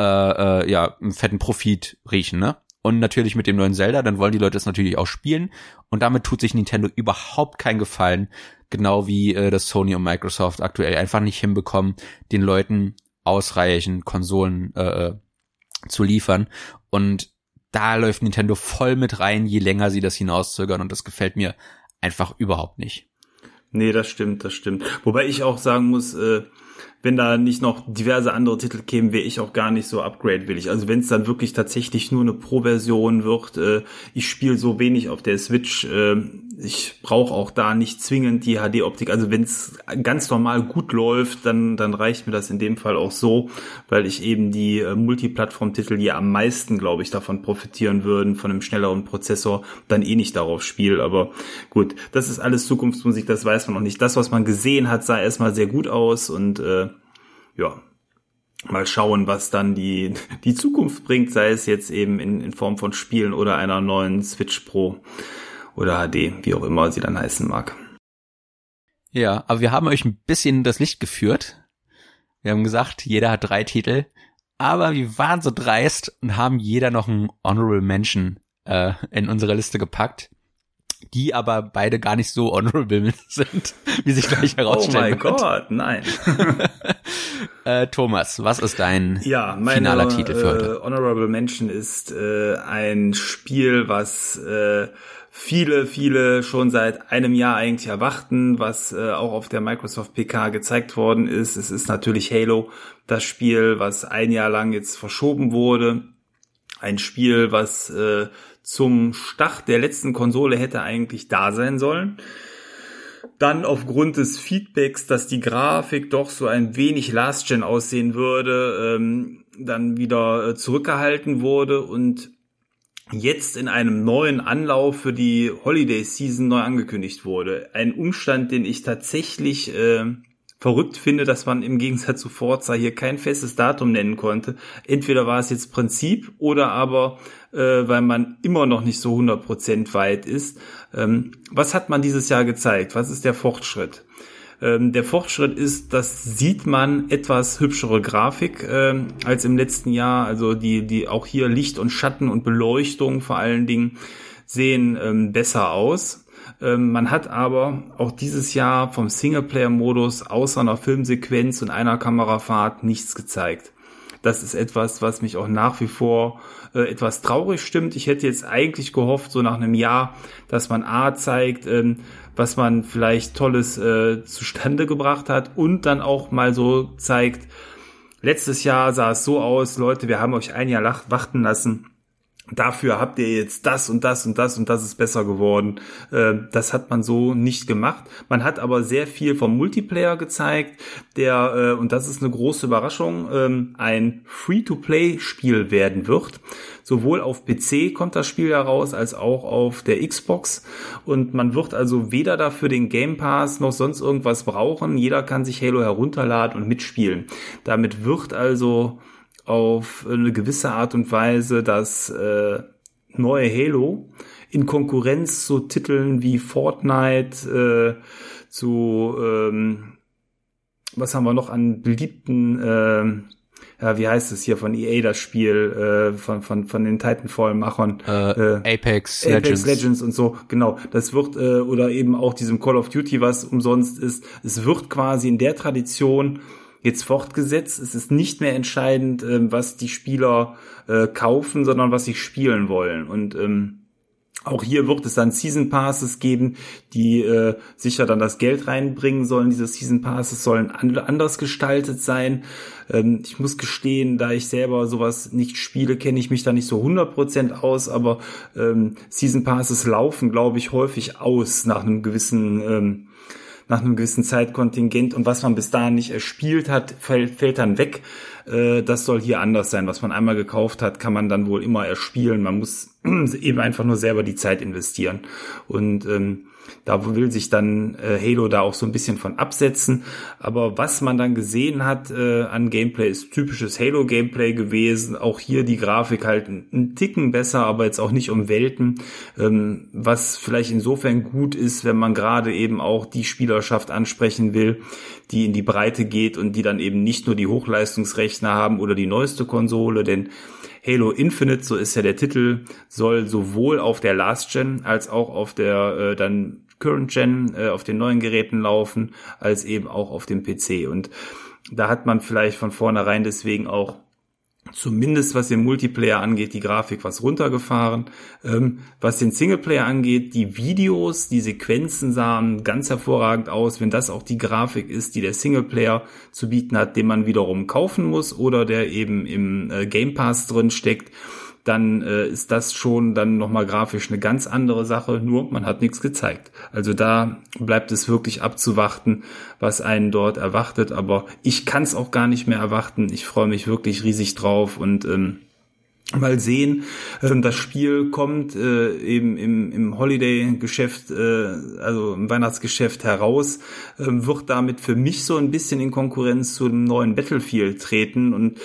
äh, äh, ja, einen fetten Profit riechen, ne? Und natürlich mit dem neuen Zelda, dann wollen die Leute es natürlich auch spielen. Und damit tut sich Nintendo überhaupt keinen Gefallen. Genau wie äh, das Sony und Microsoft aktuell einfach nicht hinbekommen, den Leuten ausreichend Konsolen äh, äh, zu liefern. Und da läuft Nintendo voll mit rein, je länger sie das hinauszögern. Und das gefällt mir einfach überhaupt nicht. Nee, das stimmt, das stimmt. Wobei ich auch sagen muss, äh, wenn da nicht noch diverse andere Titel kämen, wäre ich auch gar nicht so upgrade-willig. Also wenn es dann wirklich tatsächlich nur eine Pro-Version wird, äh, ich spiele so wenig auf der Switch, äh, ich brauche auch da nicht zwingend die HD-Optik. Also wenn es ganz normal gut läuft, dann, dann reicht mir das in dem Fall auch so, weil ich eben die äh, Multiplattform-Titel, die am meisten, glaube ich, davon profitieren würden, von einem schnelleren Prozessor, dann eh nicht darauf spiele. Aber gut, das ist alles Zukunftsmusik, das weiß man noch nicht. Das, was man gesehen hat, sah erstmal sehr gut aus und äh, ja, mal schauen, was dann die, die Zukunft bringt, sei es jetzt eben in, in Form von Spielen oder einer neuen Switch Pro oder HD, wie auch immer sie dann heißen mag. Ja, aber wir haben euch ein bisschen das Licht geführt. Wir haben gesagt, jeder hat drei Titel, aber wir waren so dreist und haben jeder noch einen Honorable Mention äh, in unsere Liste gepackt die aber beide gar nicht so honorable sind, wie sich gleich herausstellt. Oh mein Gott, nein. äh, Thomas, was ist dein ja, meine, finaler Titel für heute? Äh, honorable Mention ist äh, ein Spiel, was äh, viele, viele schon seit einem Jahr eigentlich erwarten, was äh, auch auf der Microsoft PK gezeigt worden ist. Es ist natürlich Halo, das Spiel, was ein Jahr lang jetzt verschoben wurde. Ein Spiel, was äh, zum Start der letzten Konsole hätte eigentlich da sein sollen. Dann aufgrund des Feedbacks, dass die Grafik doch so ein wenig Last-Gen aussehen würde, ähm, dann wieder äh, zurückgehalten wurde und jetzt in einem neuen Anlauf für die Holiday Season neu angekündigt wurde. Ein Umstand, den ich tatsächlich äh, verrückt finde, dass man im Gegensatz zu Forza hier kein festes Datum nennen konnte. Entweder war es jetzt Prinzip oder aber, äh, weil man immer noch nicht so 100% weit ist. Ähm, was hat man dieses Jahr gezeigt? Was ist der Fortschritt? Ähm, der Fortschritt ist, das sieht man etwas hübschere Grafik äh, als im letzten Jahr. Also die, die auch hier Licht und Schatten und Beleuchtung vor allen Dingen sehen ähm, besser aus. Ähm, man hat aber auch dieses Jahr vom Singleplayer-Modus außer einer Filmsequenz und einer Kamerafahrt nichts gezeigt. Das ist etwas, was mich auch nach wie vor äh, etwas traurig stimmt. Ich hätte jetzt eigentlich gehofft, so nach einem Jahr, dass man A zeigt, ähm, was man vielleicht Tolles äh, zustande gebracht hat und dann auch mal so zeigt, letztes Jahr sah es so aus, Leute, wir haben euch ein Jahr warten lassen dafür habt ihr jetzt das und das und das und das ist besser geworden. Äh, das hat man so nicht gemacht. Man hat aber sehr viel vom Multiplayer gezeigt, der, äh, und das ist eine große Überraschung, ähm, ein Free-to-Play-Spiel werden wird. Sowohl auf PC kommt das Spiel heraus, als auch auf der Xbox. Und man wird also weder dafür den Game Pass noch sonst irgendwas brauchen. Jeder kann sich Halo herunterladen und mitspielen. Damit wird also auf eine gewisse Art und Weise das äh, neue Halo in Konkurrenz zu Titeln wie Fortnite, äh, zu ähm, was haben wir noch an beliebten äh, ja, wie heißt es hier von EA das Spiel äh, von von von den Titanfall-Machern äh, äh, Apex, Apex Legends. Legends und so genau das wird äh, oder eben auch diesem Call of Duty was umsonst ist es wird quasi in der Tradition jetzt fortgesetzt. Es ist nicht mehr entscheidend, ähm, was die Spieler äh, kaufen, sondern was sie spielen wollen. Und ähm, auch hier wird es dann Season Passes geben, die äh, sicher dann das Geld reinbringen sollen. Diese Season Passes sollen anders gestaltet sein. Ähm, ich muss gestehen, da ich selber sowas nicht spiele, kenne ich mich da nicht so 100% aus, aber ähm, Season Passes laufen, glaube ich, häufig aus nach einem gewissen ähm, nach einem gewissen Zeitkontingent und was man bis dahin nicht erspielt hat, fällt, fällt dann weg. Äh, das soll hier anders sein. Was man einmal gekauft hat, kann man dann wohl immer erspielen. Man muss eben einfach nur selber die Zeit investieren. Und ähm, da will sich dann äh, Halo da auch so ein bisschen von absetzen. Aber was man dann gesehen hat äh, an Gameplay ist typisches Halo-Gameplay gewesen. Auch hier die Grafik halt ein, Ticken besser, aber jetzt auch nicht um Welten. Ähm, was vielleicht insofern gut ist, wenn man gerade eben auch die Spielerschaft ansprechen will, die in die Breite geht und die dann eben nicht nur die Hochleistungsrechner haben oder die neueste Konsole, denn Halo Infinite, so ist ja der Titel, soll sowohl auf der Last Gen als auch auf der äh, dann Current Gen, äh, auf den neuen Geräten laufen, als eben auch auf dem PC. Und da hat man vielleicht von vornherein deswegen auch zumindest was den Multiplayer angeht, die Grafik was runtergefahren. Ähm, was den Singleplayer angeht, die Videos, die Sequenzen sahen ganz hervorragend aus. Wenn das auch die Grafik ist, die der Singleplayer zu bieten hat, den man wiederum kaufen muss oder der eben im äh, Game Pass drin steckt, dann äh, ist das schon dann nochmal grafisch eine ganz andere Sache, nur man hat nichts gezeigt. Also da bleibt es wirklich abzuwarten, was einen dort erwartet, aber ich kann es auch gar nicht mehr erwarten. Ich freue mich wirklich riesig drauf und ähm, mal sehen. Ähm, das Spiel kommt äh, eben im, Holiday-Geschäft, äh, also im Weihnachtsgeschäft heraus, äh, wird damit für mich so ein bisschen in Konkurrenz zu dem neuen Battlefield treten. Und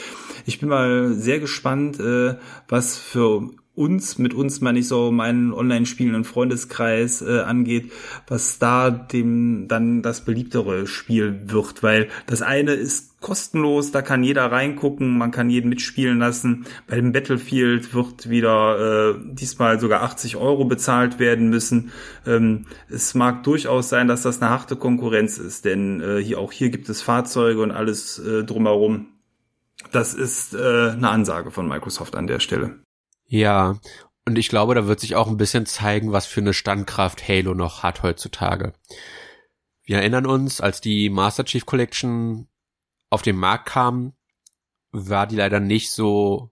ich bin mal sehr gespannt, äh, was für uns, mit uns meine ich so meinen online spielenden Freundeskreis äh, angeht, was da dem dann das beliebtere Spiel wird, weil das eine ist kostenlos, da kann jeder reingucken, man kann jeden mitspielen lassen. Bei dem Battlefield wird wieder äh, diesmal sogar 80 Euro bezahlt werden müssen. Ähm, es mag durchaus sein, dass das eine harte Konkurrenz ist, denn äh, hier auch hier gibt es Fahrzeuge und alles äh, drumherum. Das ist äh, eine Ansage von Microsoft an der Stelle. Ja, und ich glaube, da wird sich auch ein bisschen zeigen, was für eine Standkraft Halo noch hat heutzutage. Wir erinnern uns, als die Master Chief Collection auf den Markt kam, war die leider nicht so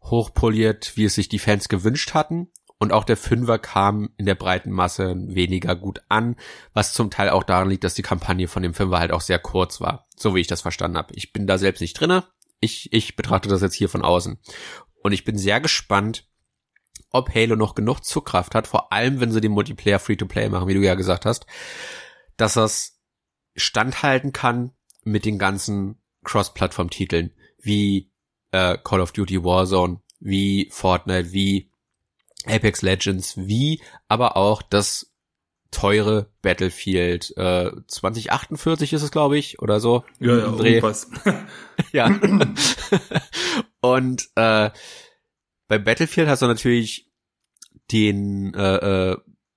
hochpoliert, wie es sich die Fans gewünscht hatten. Und auch der Fünfer kam in der breiten Masse weniger gut an, was zum Teil auch daran liegt, dass die Kampagne von dem Fünfer halt auch sehr kurz war, so wie ich das verstanden habe. Ich bin da selbst nicht drinne. Ich, ich betrachte das jetzt hier von außen. Und ich bin sehr gespannt, ob Halo noch genug Zugkraft hat, vor allem wenn sie den Multiplayer Free-to-Play machen, wie du ja gesagt hast, dass das standhalten kann mit den ganzen Cross-Plattform-Titeln wie äh, Call of Duty Warzone, wie Fortnite, wie Apex Legends, wie aber auch das teure Battlefield äh, 2048 ist es, glaube ich, oder so. Ja, ja, irgendwas. ja. Und äh, bei Battlefield hast du natürlich den äh, äh,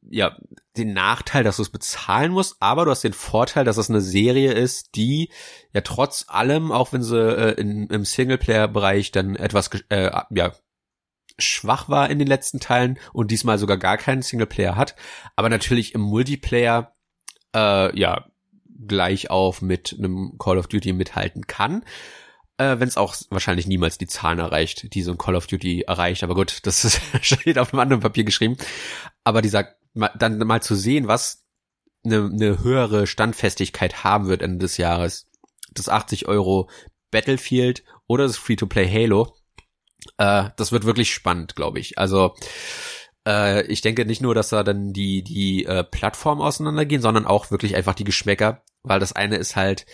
ja den Nachteil, dass du es bezahlen musst, aber du hast den Vorteil, dass es eine Serie ist, die ja trotz allem, auch wenn sie äh, in, im Singleplayer-Bereich dann etwas äh, ja schwach war in den letzten Teilen und diesmal sogar gar keinen Singleplayer hat, aber natürlich im Multiplayer äh, ja gleich auf mit einem Call of Duty mithalten kann. äh, wenn es auch wahrscheinlich niemals die Zahlen erreicht, die so ein Call of Duty erreicht. Aber gut, das ist, steht auf einem anderen Papier geschrieben. Aber dieser, dann mal zu sehen, was eine, eine höhere Standfestigkeit haben wird Ende des Jahres. Das 80 Euro Battlefield oder das Free-to-Play Halo. Äh, das wird wirklich spannend, glaube ich. Also äh, ich denke nicht nur, dass da dann die die äh, Plattformen auseinandergehen, sondern auch wirklich einfach die Geschmäcker, weil das eine ist halt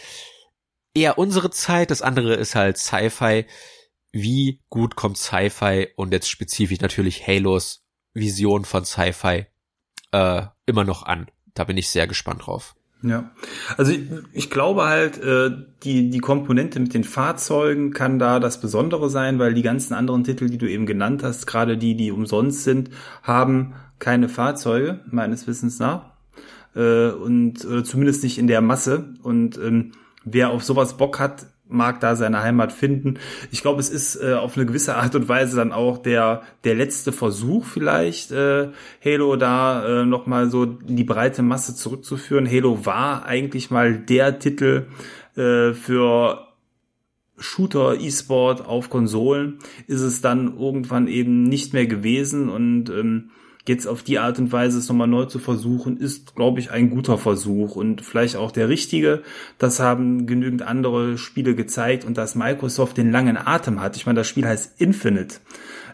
eher unsere Zeit, das andere ist halt Sci-Fi. Wie gut kommt Sci-Fi und jetzt spezifisch natürlich Halos Vision von Sci-Fi äh, immer noch an? Da bin ich sehr gespannt drauf. Ja, also ich, ich glaube halt, äh, die, die Komponente mit den Fahrzeugen kann da das Besondere sein, weil die ganzen anderen Titel, die du eben genannt hast, gerade die, die umsonst sind, haben keine Fahrzeuge, meines Wissens nach. Äh, und äh, zumindest nicht in der Masse. Und ähm, wer auf sowas Bock hat, mag da seine Heimat finden. Ich glaube, es ist äh, auf eine gewisse Art und Weise dann auch der der letzte Versuch vielleicht äh, Halo da äh, noch mal so die breite Masse zurückzuführen. Halo war eigentlich mal der Titel äh, für Shooter E-Sport auf Konsolen. Ist es dann irgendwann eben nicht mehr gewesen und ähm, jetzt auf die Art und Weise es nochmal neu zu versuchen, ist, glaube ich, ein guter Versuch und vielleicht auch der richtige. Das haben genügend andere Spiele gezeigt und dass Microsoft den langen Atem hat. Ich meine, das Spiel heißt Infinite.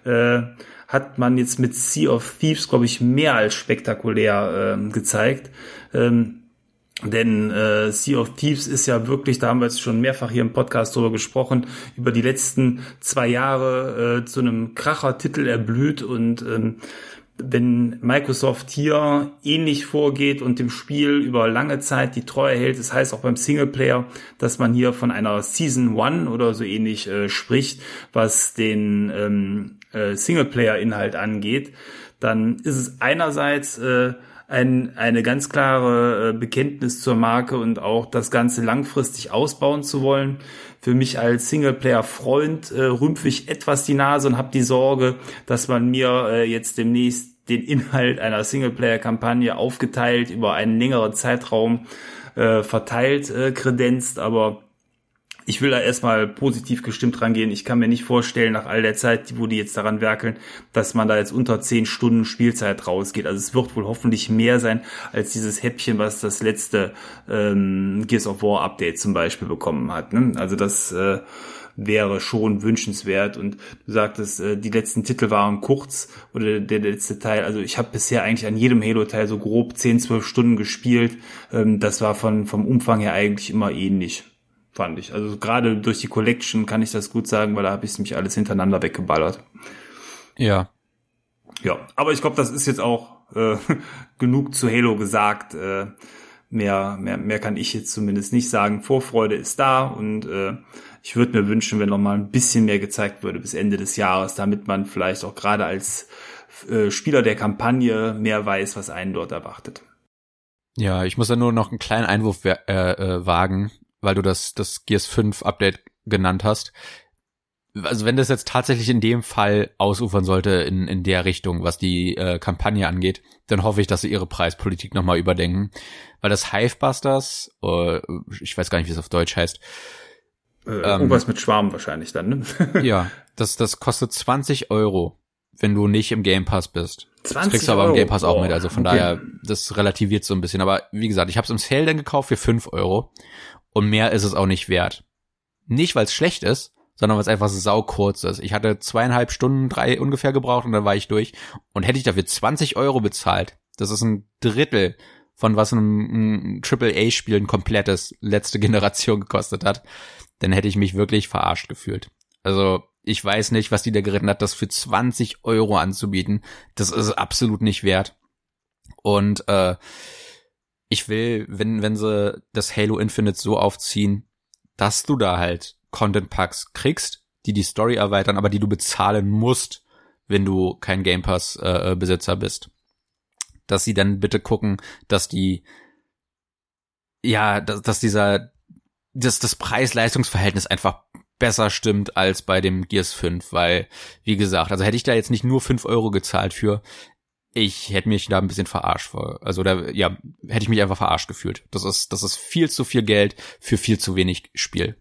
Äh, hat man jetzt mit Sea of Thieves, glaube ich, mehr als spektakulär äh, gezeigt. Ähm, denn äh, Sea of Thieves ist ja wirklich, da haben wir jetzt schon mehrfach hier im Podcast drüber gesprochen, über die letzten zwei Jahre äh, zu einem Kracher-Titel erblüht und ähm, wenn Microsoft hier ähnlich vorgeht und dem Spiel über lange Zeit die Treue hält, das heißt auch beim Singleplayer, dass man hier von einer Season One oder so ähnlich äh, spricht, was den ähm, äh, Singleplayer-Inhalt angeht, dann ist es einerseits äh, ein, eine ganz klare äh, Bekenntnis zur Marke und auch das Ganze langfristig ausbauen zu wollen. Für mich als Singleplayer-Freund äh, rümpfe ich etwas die Nase und habe die Sorge, dass man mir äh, jetzt demnächst den Inhalt einer Singleplayer-Kampagne aufgeteilt über einen längeren Zeitraum äh, verteilt äh, kredenzt, aber ich will da erstmal positiv gestimmt rangehen. Ich kann mir nicht vorstellen, nach all der Zeit, wo die jetzt daran werkeln, dass man da jetzt unter zehn Stunden Spielzeit rausgeht. Also es wird wohl hoffentlich mehr sein als dieses Häppchen, was das letzte ähm, Gears of War Update zum Beispiel bekommen hat. Ne? Also das äh, wäre schon wünschenswert. Und du sagtest, äh, die letzten Titel waren kurz oder der, letzte Teil. Also ich habe bisher eigentlich an jedem Halo-Teil so grob 10, 12 Stunden gespielt. Ähm, das war von vom Umfang her eigentlich immer ähnlich fand ich. Also gerade durch die Collection kann ich das gut sagen, weil da habe ich mich alles hintereinander weggeballert. Ja. Ja, aber ich glaube, das ist jetzt auch äh, genug zu Halo gesagt. Äh, mehr, mehr, mehr kann ich jetzt zumindest nicht sagen. Vorfreude ist da und äh, ich würde mir wünschen, wenn noch mal ein bisschen mehr gezeigt würde bis Ende des Jahres, damit man vielleicht auch gerade als äh, Spieler der Kampagne mehr weiß, was einen dort erwartet. Ja, ich muss da nur noch einen kleinen Einwurf äh, äh, wagen weil du das, das Gears 5 Update genannt hast. Also wenn das jetzt tatsächlich in dem Fall ausufern sollte in, in der Richtung, was die äh, Kampagne angeht, dann hoffe ich, dass sie ihre Preispolitik nochmal überdenken. Weil das Hivebusters, äh, ich weiß gar nicht, wie es auf Deutsch heißt. Äh, ähm, irgendwas mit Schwarm wahrscheinlich dann, ne? ja, das, das kostet 20 Euro, wenn du nicht im Game Pass bist. 20 das kriegst du aber im Game Pass auch mit, also von okay. daher, das relativiert so ein bisschen. Aber wie gesagt, ich habe es im Sale dann gekauft für 5 Euro und mehr ist es auch nicht wert. Nicht, weil es schlecht ist, sondern weil es einfach sau kurz ist. Ich hatte zweieinhalb Stunden, drei ungefähr gebraucht und dann war ich durch. Und hätte ich dafür 20 Euro bezahlt, das ist ein Drittel von was ein, ein AAA-Spiel ein komplettes letzte Generation gekostet hat, dann hätte ich mich wirklich verarscht gefühlt. Also ich weiß nicht, was die da geritten hat, das für 20 Euro anzubieten. Das ist absolut nicht wert. Und äh, ich will, wenn, wenn sie das Halo Infinite so aufziehen, dass du da halt Content Packs kriegst, die die Story erweitern, aber die du bezahlen musst, wenn du kein Game Pass äh, äh, Besitzer bist. Dass sie dann bitte gucken, dass die ja, dass, dass dieser dass das Preis-Leistungs-Verhältnis einfach besser stimmt als bei dem Gears 5, weil, wie gesagt, also hätte ich da jetzt nicht nur 5 Euro gezahlt für, ich hätte mich da ein bisschen verarscht. Also da, ja, hätte ich mich einfach verarscht gefühlt. Das ist, das ist viel zu viel Geld für viel zu wenig Spiel.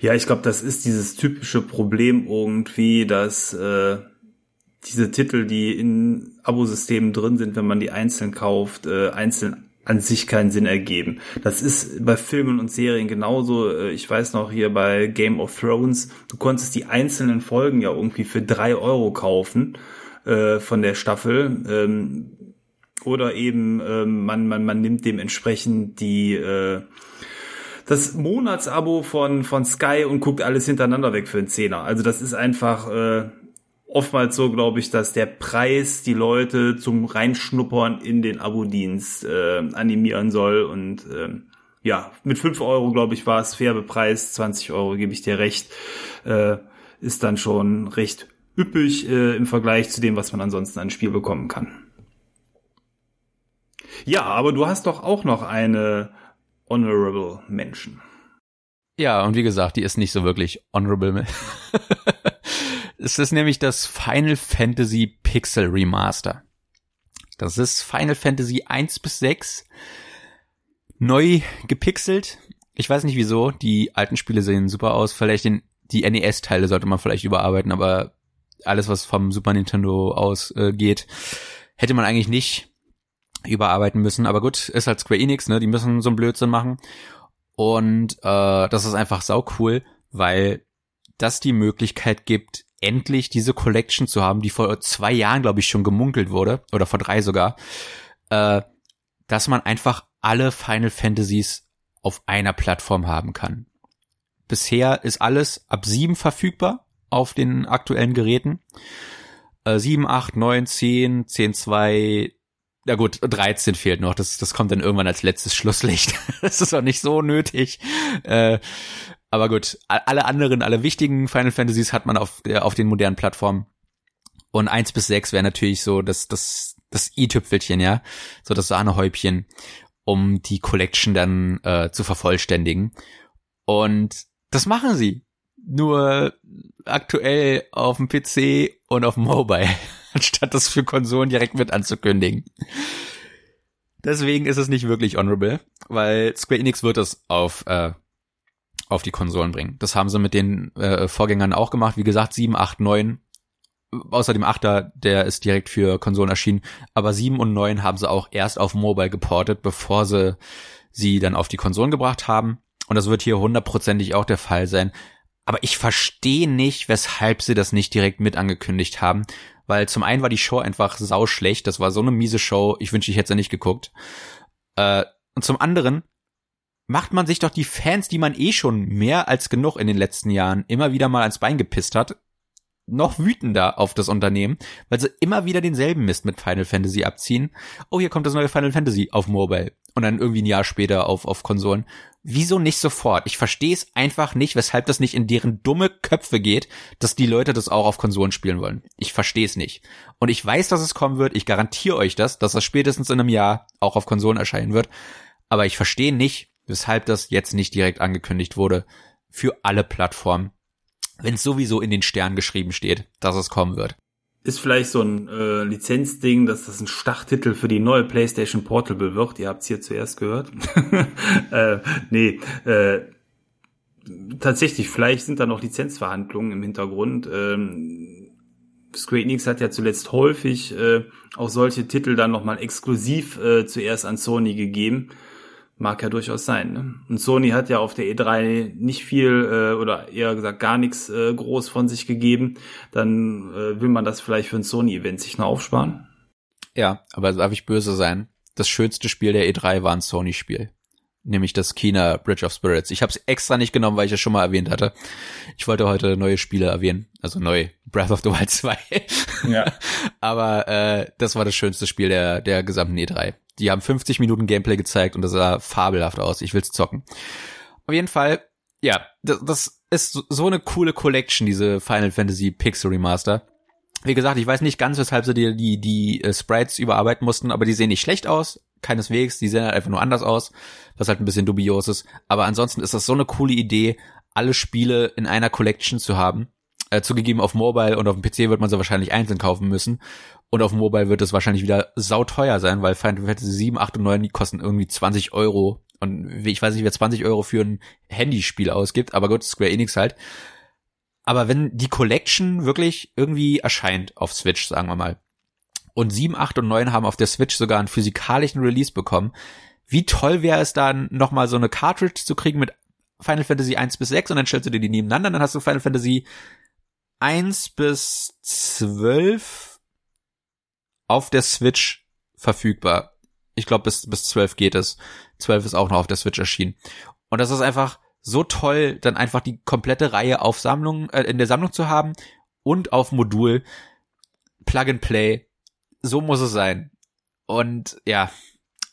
Ja, ich glaube, das ist dieses typische Problem irgendwie, dass äh, diese Titel, die in Abosystemen drin sind, wenn man die einzeln kauft, äh, einzeln an sich keinen Sinn ergeben. Das ist bei Filmen und Serien genauso. Äh, ich weiß noch hier bei Game of Thrones, du konntest die einzelnen Folgen ja irgendwie für drei Euro kaufen äh, von der Staffel. Ähm, oder eben ähm, man, man, man nimmt dementsprechend die äh, das Monatsabo von, von Sky und guckt alles hintereinander weg für einen Zehner. Also das ist einfach äh, oftmals so, glaube ich, dass der Preis die Leute zum Reinschnuppern in den Abo-Dienst äh, animieren soll. Und äh, ja, mit fünf Euro, glaube ich, war es fair bepreist. 20 Euro gebe ich dir recht. Äh, ist dann schon recht üppig äh, im Vergleich zu dem, was man ansonsten an Spiel bekommen kann. Ja, aber du hast doch auch noch eine Honorable Mention. Ja, und wie gesagt, die ist nicht so wirklich honorable. es ist nämlich das Final Fantasy Pixel Remaster. Das ist Final Fantasy 1 bis 6 neu gepixelt. Ich weiß nicht wieso, die alten Spiele sehen super aus. Vielleicht den, die NES-Teile sollte man vielleicht überarbeiten, aber alles, was vom Super Nintendo ausgeht, äh, hätte man eigentlich nicht überarbeiten müssen. Aber gut, ist halt Square Enix, ne? Die müssen so einen Blödsinn machen. Und äh, das ist einfach sau cool, weil das die Möglichkeit gibt, endlich diese Collection zu haben, die vor zwei Jahren, glaube ich, schon gemunkelt wurde, oder vor drei sogar, äh, dass man einfach alle Final Fantasies auf einer Plattform haben kann. Bisher ist alles ab sieben verfügbar auf den aktuellen Geräten. Äh, 7, 8, 9, 10, 10, 2, ja gut, 13 fehlt noch. Das, das kommt dann irgendwann als letztes Schlusslicht. das ist auch nicht so nötig. Äh, aber gut, alle anderen, alle wichtigen Final Fantasies hat man auf, der, auf den modernen Plattformen. Und eins bis sechs wäre natürlich so das, das, das i-Tüpfelchen, ja. So das Sahnehäubchen, um die Collection dann äh, zu vervollständigen. Und das machen sie. Nur aktuell auf dem PC und auf dem Mobile anstatt das für Konsolen direkt mit anzukündigen. Deswegen ist es nicht wirklich honorable, weil Square Enix wird es auf, äh, auf die Konsolen bringen. Das haben sie mit den äh, Vorgängern auch gemacht. Wie gesagt, 7, 8, 9. Außer dem 8er, der ist direkt für Konsolen erschienen. Aber 7 und 9 haben sie auch erst auf Mobile geportet, bevor sie sie dann auf die Konsolen gebracht haben. Und das wird hier hundertprozentig auch der Fall sein. Aber ich verstehe nicht, weshalb sie das nicht direkt mit angekündigt haben, weil zum einen war die Show einfach sau schlecht, das war so eine miese Show, ich wünsche, ich hätte sie nicht geguckt. Äh, und zum anderen macht man sich doch die Fans, die man eh schon mehr als genug in den letzten Jahren immer wieder mal ans Bein gepisst hat, noch wütender auf das Unternehmen, weil sie immer wieder denselben Mist mit Final Fantasy abziehen. Oh, hier kommt das neue Final Fantasy auf Mobile und dann irgendwie ein Jahr später auf, auf Konsolen. Wieso nicht sofort? Ich verstehe es einfach nicht, weshalb das nicht in deren dumme Köpfe geht, dass die Leute das auch auf Konsolen spielen wollen. Ich verstehe es nicht. Und ich weiß, dass es kommen wird. Ich garantiere euch das, dass das spätestens in einem Jahr auch auf Konsolen erscheinen wird. Aber ich verstehe nicht, weshalb das jetzt nicht direkt angekündigt wurde für alle Plattformen, wenn es sowieso in den Sternen geschrieben steht, dass es kommen wird ist vielleicht so ein äh, Lizenzding, dass das ein Starttitel für die neue PlayStation Portable wird. Ihr habt es hier zuerst gehört. äh, nee, äh, tatsächlich, vielleicht sind da noch Lizenzverhandlungen im Hintergrund. Ähm, Square Enix hat ja zuletzt häufig äh, auch solche Titel dann nochmal exklusiv äh, zuerst an Sony gegeben. Mag ja durchaus sein. Ne? Und Sony hat ja auf der E3 nicht viel äh, oder eher gesagt gar nichts äh, groß von sich gegeben. Dann äh, will man das vielleicht für ein Sony-Event sich noch aufsparen. Ja, aber darf ich böse sein? Das schönste Spiel der E3 war ein Sony-Spiel. Nämlich das Kina Bridge of Spirits. Ich habe es extra nicht genommen, weil ich es schon mal erwähnt hatte. Ich wollte heute neue Spiele erwähnen. Also neu Breath of the Wild 2. ja. aber äh, das war das schönste Spiel der, der gesamten E3. Die haben 50 Minuten Gameplay gezeigt und das sah fabelhaft aus. Ich will's zocken. Auf jeden Fall, ja, das, das ist so eine coole Collection, diese Final Fantasy Pixel Remaster. Wie gesagt, ich weiß nicht ganz, weshalb sie die, die, die äh, Sprites überarbeiten mussten, aber die sehen nicht schlecht aus. Keineswegs, die sehen halt einfach nur anders aus, was halt ein bisschen dubios ist. Aber ansonsten ist das so eine coole Idee, alle Spiele in einer Collection zu haben. Äh, zugegeben auf Mobile und auf dem PC wird man sie wahrscheinlich einzeln kaufen müssen. Und auf Mobile wird es wahrscheinlich wieder sauteuer sein, weil Final Fantasy 7, 8 und 9, die kosten irgendwie 20 Euro Und ich weiß nicht, wer 20 Euro für ein Handyspiel ausgibt, aber gut, Square Enix halt. Aber wenn die Collection wirklich irgendwie erscheint auf Switch, sagen wir mal, und 7, 8 und 9 haben auf der Switch sogar einen physikalischen Release bekommen, wie toll wäre es dann, nochmal so eine Cartridge zu kriegen mit Final Fantasy 1 bis 6 und dann stellst du dir die nebeneinander, dann hast du Final Fantasy 1 bis 12 auf der Switch verfügbar. Ich glaube, bis, bis 12 geht es. 12 ist auch noch auf der Switch erschienen. Und das ist einfach so toll, dann einfach die komplette Reihe auf Sammlung, äh, in der Sammlung zu haben und auf Modul Plug and Play. So muss es sein. Und ja,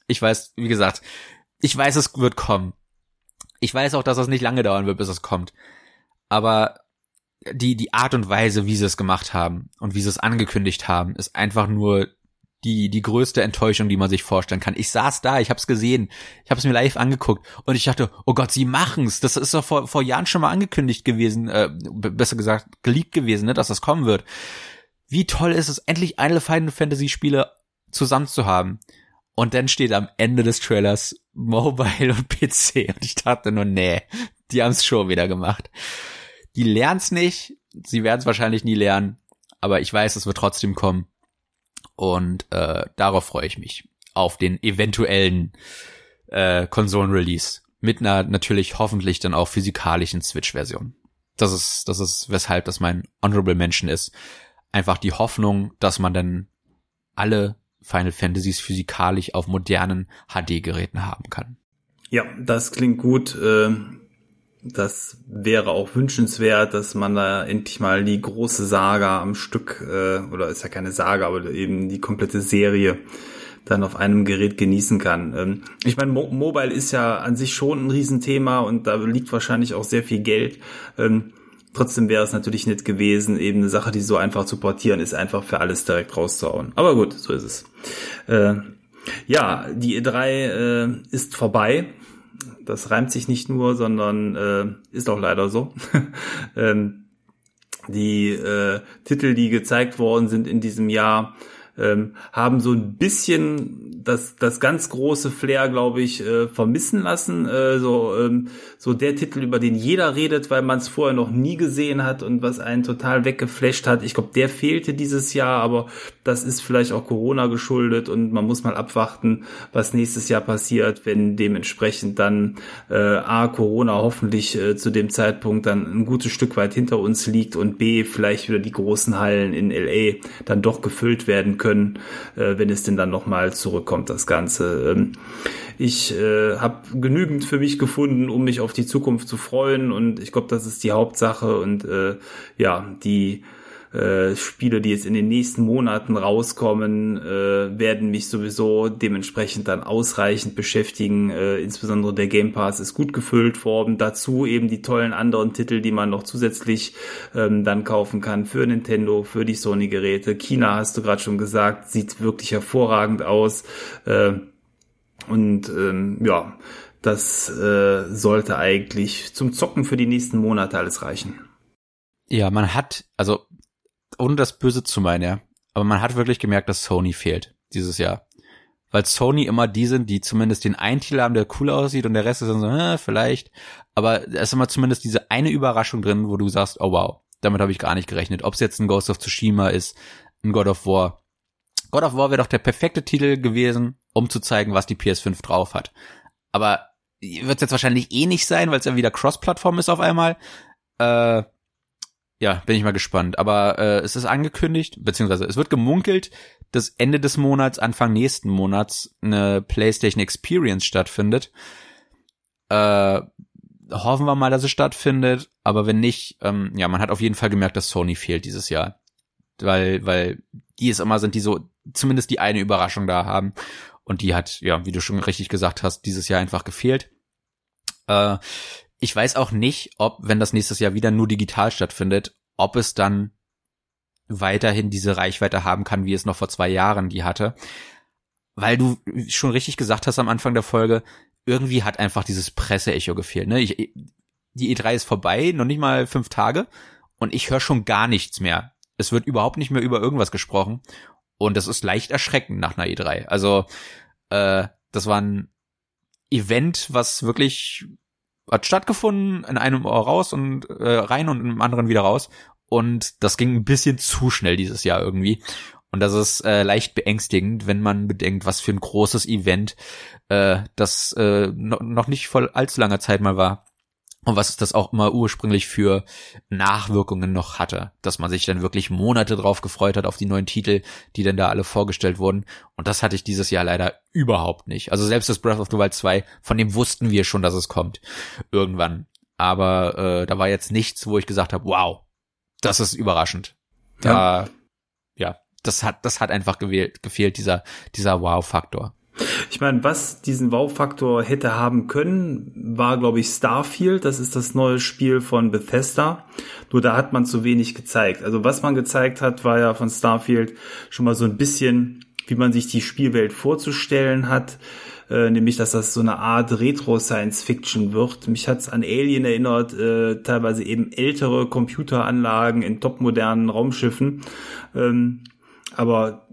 ich weiß, wie gesagt, ich weiß, es wird kommen. Ich weiß auch, dass es nicht lange dauern wird, bis es kommt. Aber die, die Art und Weise, wie sie es gemacht haben und wie sie es angekündigt haben, ist einfach nur die, die größte Enttäuschung, die man sich vorstellen kann. Ich saß da, ich hab's gesehen, ich hab's mir live angeguckt und ich dachte, oh Gott, sie machen's. Das ist doch vor, vor Jahren schon mal angekündigt gewesen, äh, besser gesagt, geleakt gewesen, ne, dass das kommen wird. Wie toll ist es, endlich eine Final Fantasy Spiele zusammen zu haben. Und dann steht am Ende des Trailers Mobile und PC. Und ich dachte nur, nee, die haben's schon wieder gemacht. Die lernt's nicht, sie werden's wahrscheinlich nie lernen, aber ich weiß, es wird trotzdem kommen. Und äh, darauf freue ich mich. Auf den eventuellen äh, Konsolen-Release. Mit einer natürlich hoffentlich dann auch physikalischen Switch-Version. Das ist, das ist, weshalb das mein Honorable Mention ist. Einfach die Hoffnung, dass man dann alle Final Fantasies physikalisch auf modernen HD-Geräten haben kann. Ja, das klingt gut. Ähm, das wäre auch wünschenswert, dass man da endlich mal die große Saga am Stück, äh, oder ist ja keine Saga, aber eben die komplette Serie dann auf einem Gerät genießen kann. Ähm, ich meine, Mo Mobile ist ja an sich schon ein Riesenthema und da liegt wahrscheinlich auch sehr viel Geld. Ähm, trotzdem wäre es natürlich nett gewesen, eben eine Sache, die so einfach zu portieren ist, einfach für alles direkt rauszuhauen. Aber gut, so ist es. Äh, ja, die E3 äh, ist vorbei das reimt sich nicht nur, sondern äh, ist auch leider so. ähm, die äh, Titel, die gezeigt worden sind in diesem Jahr, ähm, haben so ein bisschen das, das ganz große Flair, glaube ich, äh, vermissen lassen. Äh, so, ähm, so der Titel, über den jeder redet, weil man es vorher noch nie gesehen hat und was einen total weggeflasht hat. Ich glaube, der fehlte dieses Jahr, aber das ist vielleicht auch Corona geschuldet und man muss mal abwarten, was nächstes Jahr passiert, wenn dementsprechend dann äh, A, Corona hoffentlich äh, zu dem Zeitpunkt dann ein gutes Stück weit hinter uns liegt und B, vielleicht wieder die großen Hallen in LA dann doch gefüllt werden äh, wenn es denn dann nochmal zurückkommt, das Ganze. Ähm, ich äh, habe genügend für mich gefunden, um mich auf die Zukunft zu freuen und ich glaube, das ist die Hauptsache und äh, ja, die äh, Spiele, die jetzt in den nächsten Monaten rauskommen, äh, werden mich sowieso dementsprechend dann ausreichend beschäftigen. Äh, insbesondere der Game Pass ist gut gefüllt worden. Dazu eben die tollen anderen Titel, die man noch zusätzlich ähm, dann kaufen kann für Nintendo, für die Sony-Geräte. China hast du gerade schon gesagt, sieht wirklich hervorragend aus. Äh, und ähm, ja, das äh, sollte eigentlich zum Zocken für die nächsten Monate alles reichen. Ja, man hat, also ohne das Böse zu meinen, ja. Aber man hat wirklich gemerkt, dass Sony fehlt dieses Jahr. Weil Sony immer die sind, die zumindest den einen Titel haben, der cool aussieht und der Rest ist dann so, äh, vielleicht. Aber da ist immer zumindest diese eine Überraschung drin, wo du sagst, oh wow, damit habe ich gar nicht gerechnet. Ob es jetzt ein Ghost of Tsushima ist, ein God of War. God of War wäre doch der perfekte Titel gewesen, um zu zeigen, was die PS5 drauf hat. Aber wird es jetzt wahrscheinlich eh nicht sein, weil es ja wieder Cross-Plattform ist auf einmal. Äh, ja, bin ich mal gespannt. Aber äh, es ist angekündigt, beziehungsweise es wird gemunkelt, dass Ende des Monats, Anfang nächsten Monats eine PlayStation Experience stattfindet. Äh, hoffen wir mal, dass es stattfindet. Aber wenn nicht, ähm, ja, man hat auf jeden Fall gemerkt, dass Sony fehlt dieses Jahr. Weil, weil die es immer sind, die so zumindest die eine Überraschung da haben. Und die hat, ja, wie du schon richtig gesagt hast, dieses Jahr einfach gefehlt. Äh, ich weiß auch nicht, ob, wenn das nächstes Jahr wieder nur digital stattfindet, ob es dann weiterhin diese Reichweite haben kann, wie es noch vor zwei Jahren die hatte. Weil du schon richtig gesagt hast am Anfang der Folge, irgendwie hat einfach dieses Presseecho gefehlt. Ne? Ich, die E3 ist vorbei, noch nicht mal fünf Tage, und ich höre schon gar nichts mehr. Es wird überhaupt nicht mehr über irgendwas gesprochen. Und das ist leicht erschreckend nach einer E3. Also, äh, das waren Event, was wirklich hat stattgefunden, in einem Ohr raus und äh, rein und im anderen wieder raus. Und das ging ein bisschen zu schnell dieses Jahr irgendwie. Und das ist äh, leicht beängstigend, wenn man bedenkt, was für ein großes Event äh, das äh, no noch nicht vor allzu langer Zeit mal war. Und was das auch immer ursprünglich für Nachwirkungen noch hatte, dass man sich dann wirklich Monate drauf gefreut hat auf die neuen Titel, die dann da alle vorgestellt wurden. Und das hatte ich dieses Jahr leider überhaupt nicht. Also selbst das Breath of the Wild 2, von dem wussten wir schon, dass es kommt. Irgendwann. Aber äh, da war jetzt nichts, wo ich gesagt habe, wow, das ist überraschend. Da, ja, ja das hat, das hat einfach gewählt, gefehlt, dieser, dieser Wow-Faktor. Ich meine, was diesen Wow-Faktor hätte haben können, war, glaube ich, Starfield. Das ist das neue Spiel von Bethesda. Nur da hat man zu wenig gezeigt. Also was man gezeigt hat, war ja von Starfield schon mal so ein bisschen, wie man sich die Spielwelt vorzustellen hat. Äh, nämlich, dass das so eine Art Retro-Science-Fiction wird. Mich hat's an Alien erinnert, äh, teilweise eben ältere Computeranlagen in topmodernen Raumschiffen. Ähm, aber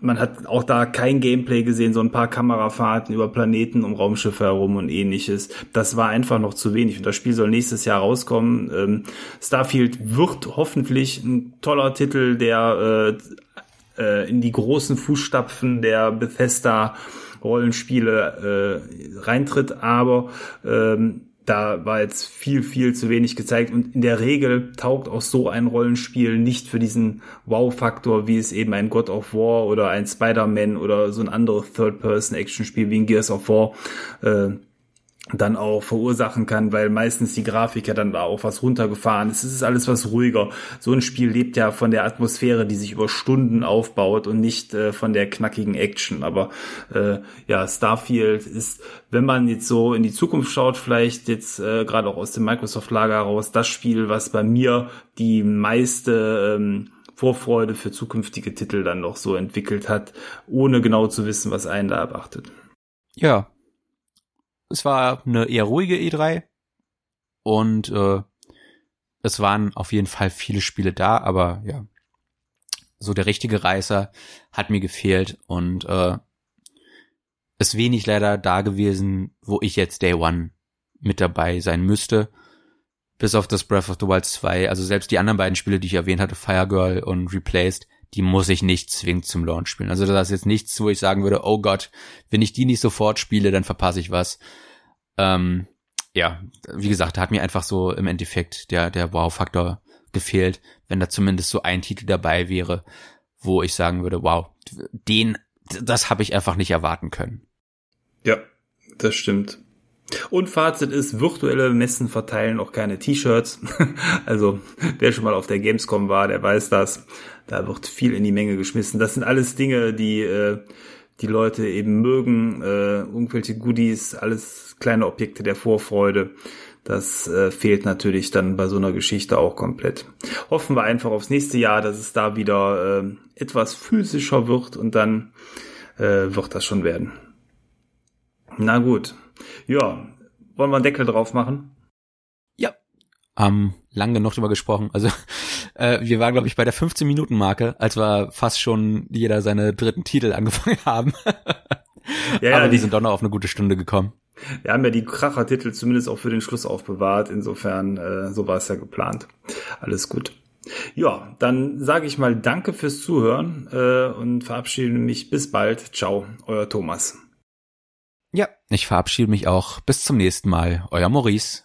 man hat auch da kein Gameplay gesehen, so ein paar Kamerafahrten über Planeten um Raumschiffe herum und ähnliches. Das war einfach noch zu wenig. Und das Spiel soll nächstes Jahr rauskommen. Ähm, Starfield wird hoffentlich ein toller Titel, der äh, äh, in die großen Fußstapfen der Bethesda Rollenspiele äh, reintritt, aber ähm, da war jetzt viel, viel zu wenig gezeigt. Und in der Regel taugt auch so ein Rollenspiel nicht für diesen Wow-Faktor, wie es eben ein God of War oder ein Spider-Man oder so ein anderes Third-Person-Action-Spiel wie ein Gears of War äh, dann auch verursachen kann, weil meistens die Grafik ja dann da auch was runtergefahren ist. Es ist alles was ruhiger. So ein Spiel lebt ja von der Atmosphäre, die sich über Stunden aufbaut und nicht äh, von der knackigen Action. Aber äh, ja, Starfield ist, wenn man jetzt so in die Zukunft schaut, vielleicht jetzt äh, gerade auch aus dem Microsoft-Lager heraus, das Spiel, was bei mir die meiste ähm, Vorfreude für zukünftige Titel dann noch so entwickelt hat, ohne genau zu wissen, was einen da erwartet. Ja, es war eine eher ruhige E3 und äh, es waren auf jeden Fall viele Spiele da, aber ja, so der richtige Reißer hat mir gefehlt und äh, es wenig leider da gewesen, wo ich jetzt Day One mit dabei sein müsste. Bis auf das Breath of the Wild 2, also selbst die anderen beiden Spiele, die ich erwähnt hatte, Fire Girl und Replaced, die muss ich nicht zwingend zum Launch spielen. Also das ist jetzt nichts, wo ich sagen würde, oh Gott, wenn ich die nicht sofort spiele, dann verpasse ich was. Ähm, ja, wie gesagt, da hat mir einfach so im Endeffekt der, der Wow-Faktor gefehlt, wenn da zumindest so ein Titel dabei wäre, wo ich sagen würde, wow, den, das habe ich einfach nicht erwarten können. Ja, das stimmt. Und Fazit ist, virtuelle Messen verteilen auch keine T-Shirts. also wer schon mal auf der Gamescom war, der weiß das. Da wird viel in die Menge geschmissen. Das sind alles Dinge, die äh, die Leute eben mögen. Äh, irgendwelche Goodies, alles kleine Objekte der Vorfreude. Das äh, fehlt natürlich dann bei so einer Geschichte auch komplett. Hoffen wir einfach aufs nächste Jahr, dass es da wieder äh, etwas physischer wird und dann äh, wird das schon werden. Na gut. Ja, wollen wir einen Deckel drauf machen? Ja. Ähm, lang genug drüber gesprochen. Also äh, wir waren, glaube ich, bei der 15-Minuten-Marke, als wir fast schon jeder seine dritten Titel angefangen haben. ja, Aber ja, die, die sind doch noch auf eine gute Stunde gekommen. Wir haben ja die Kracher-Titel zumindest auch für den Schluss aufbewahrt. Insofern, äh, so war es ja geplant. Alles gut. Ja, dann sage ich mal Danke fürs Zuhören äh, und verabschiede mich bis bald. Ciao, euer Thomas. Ja, ich verabschiede mich auch. Bis zum nächsten Mal. Euer Maurice.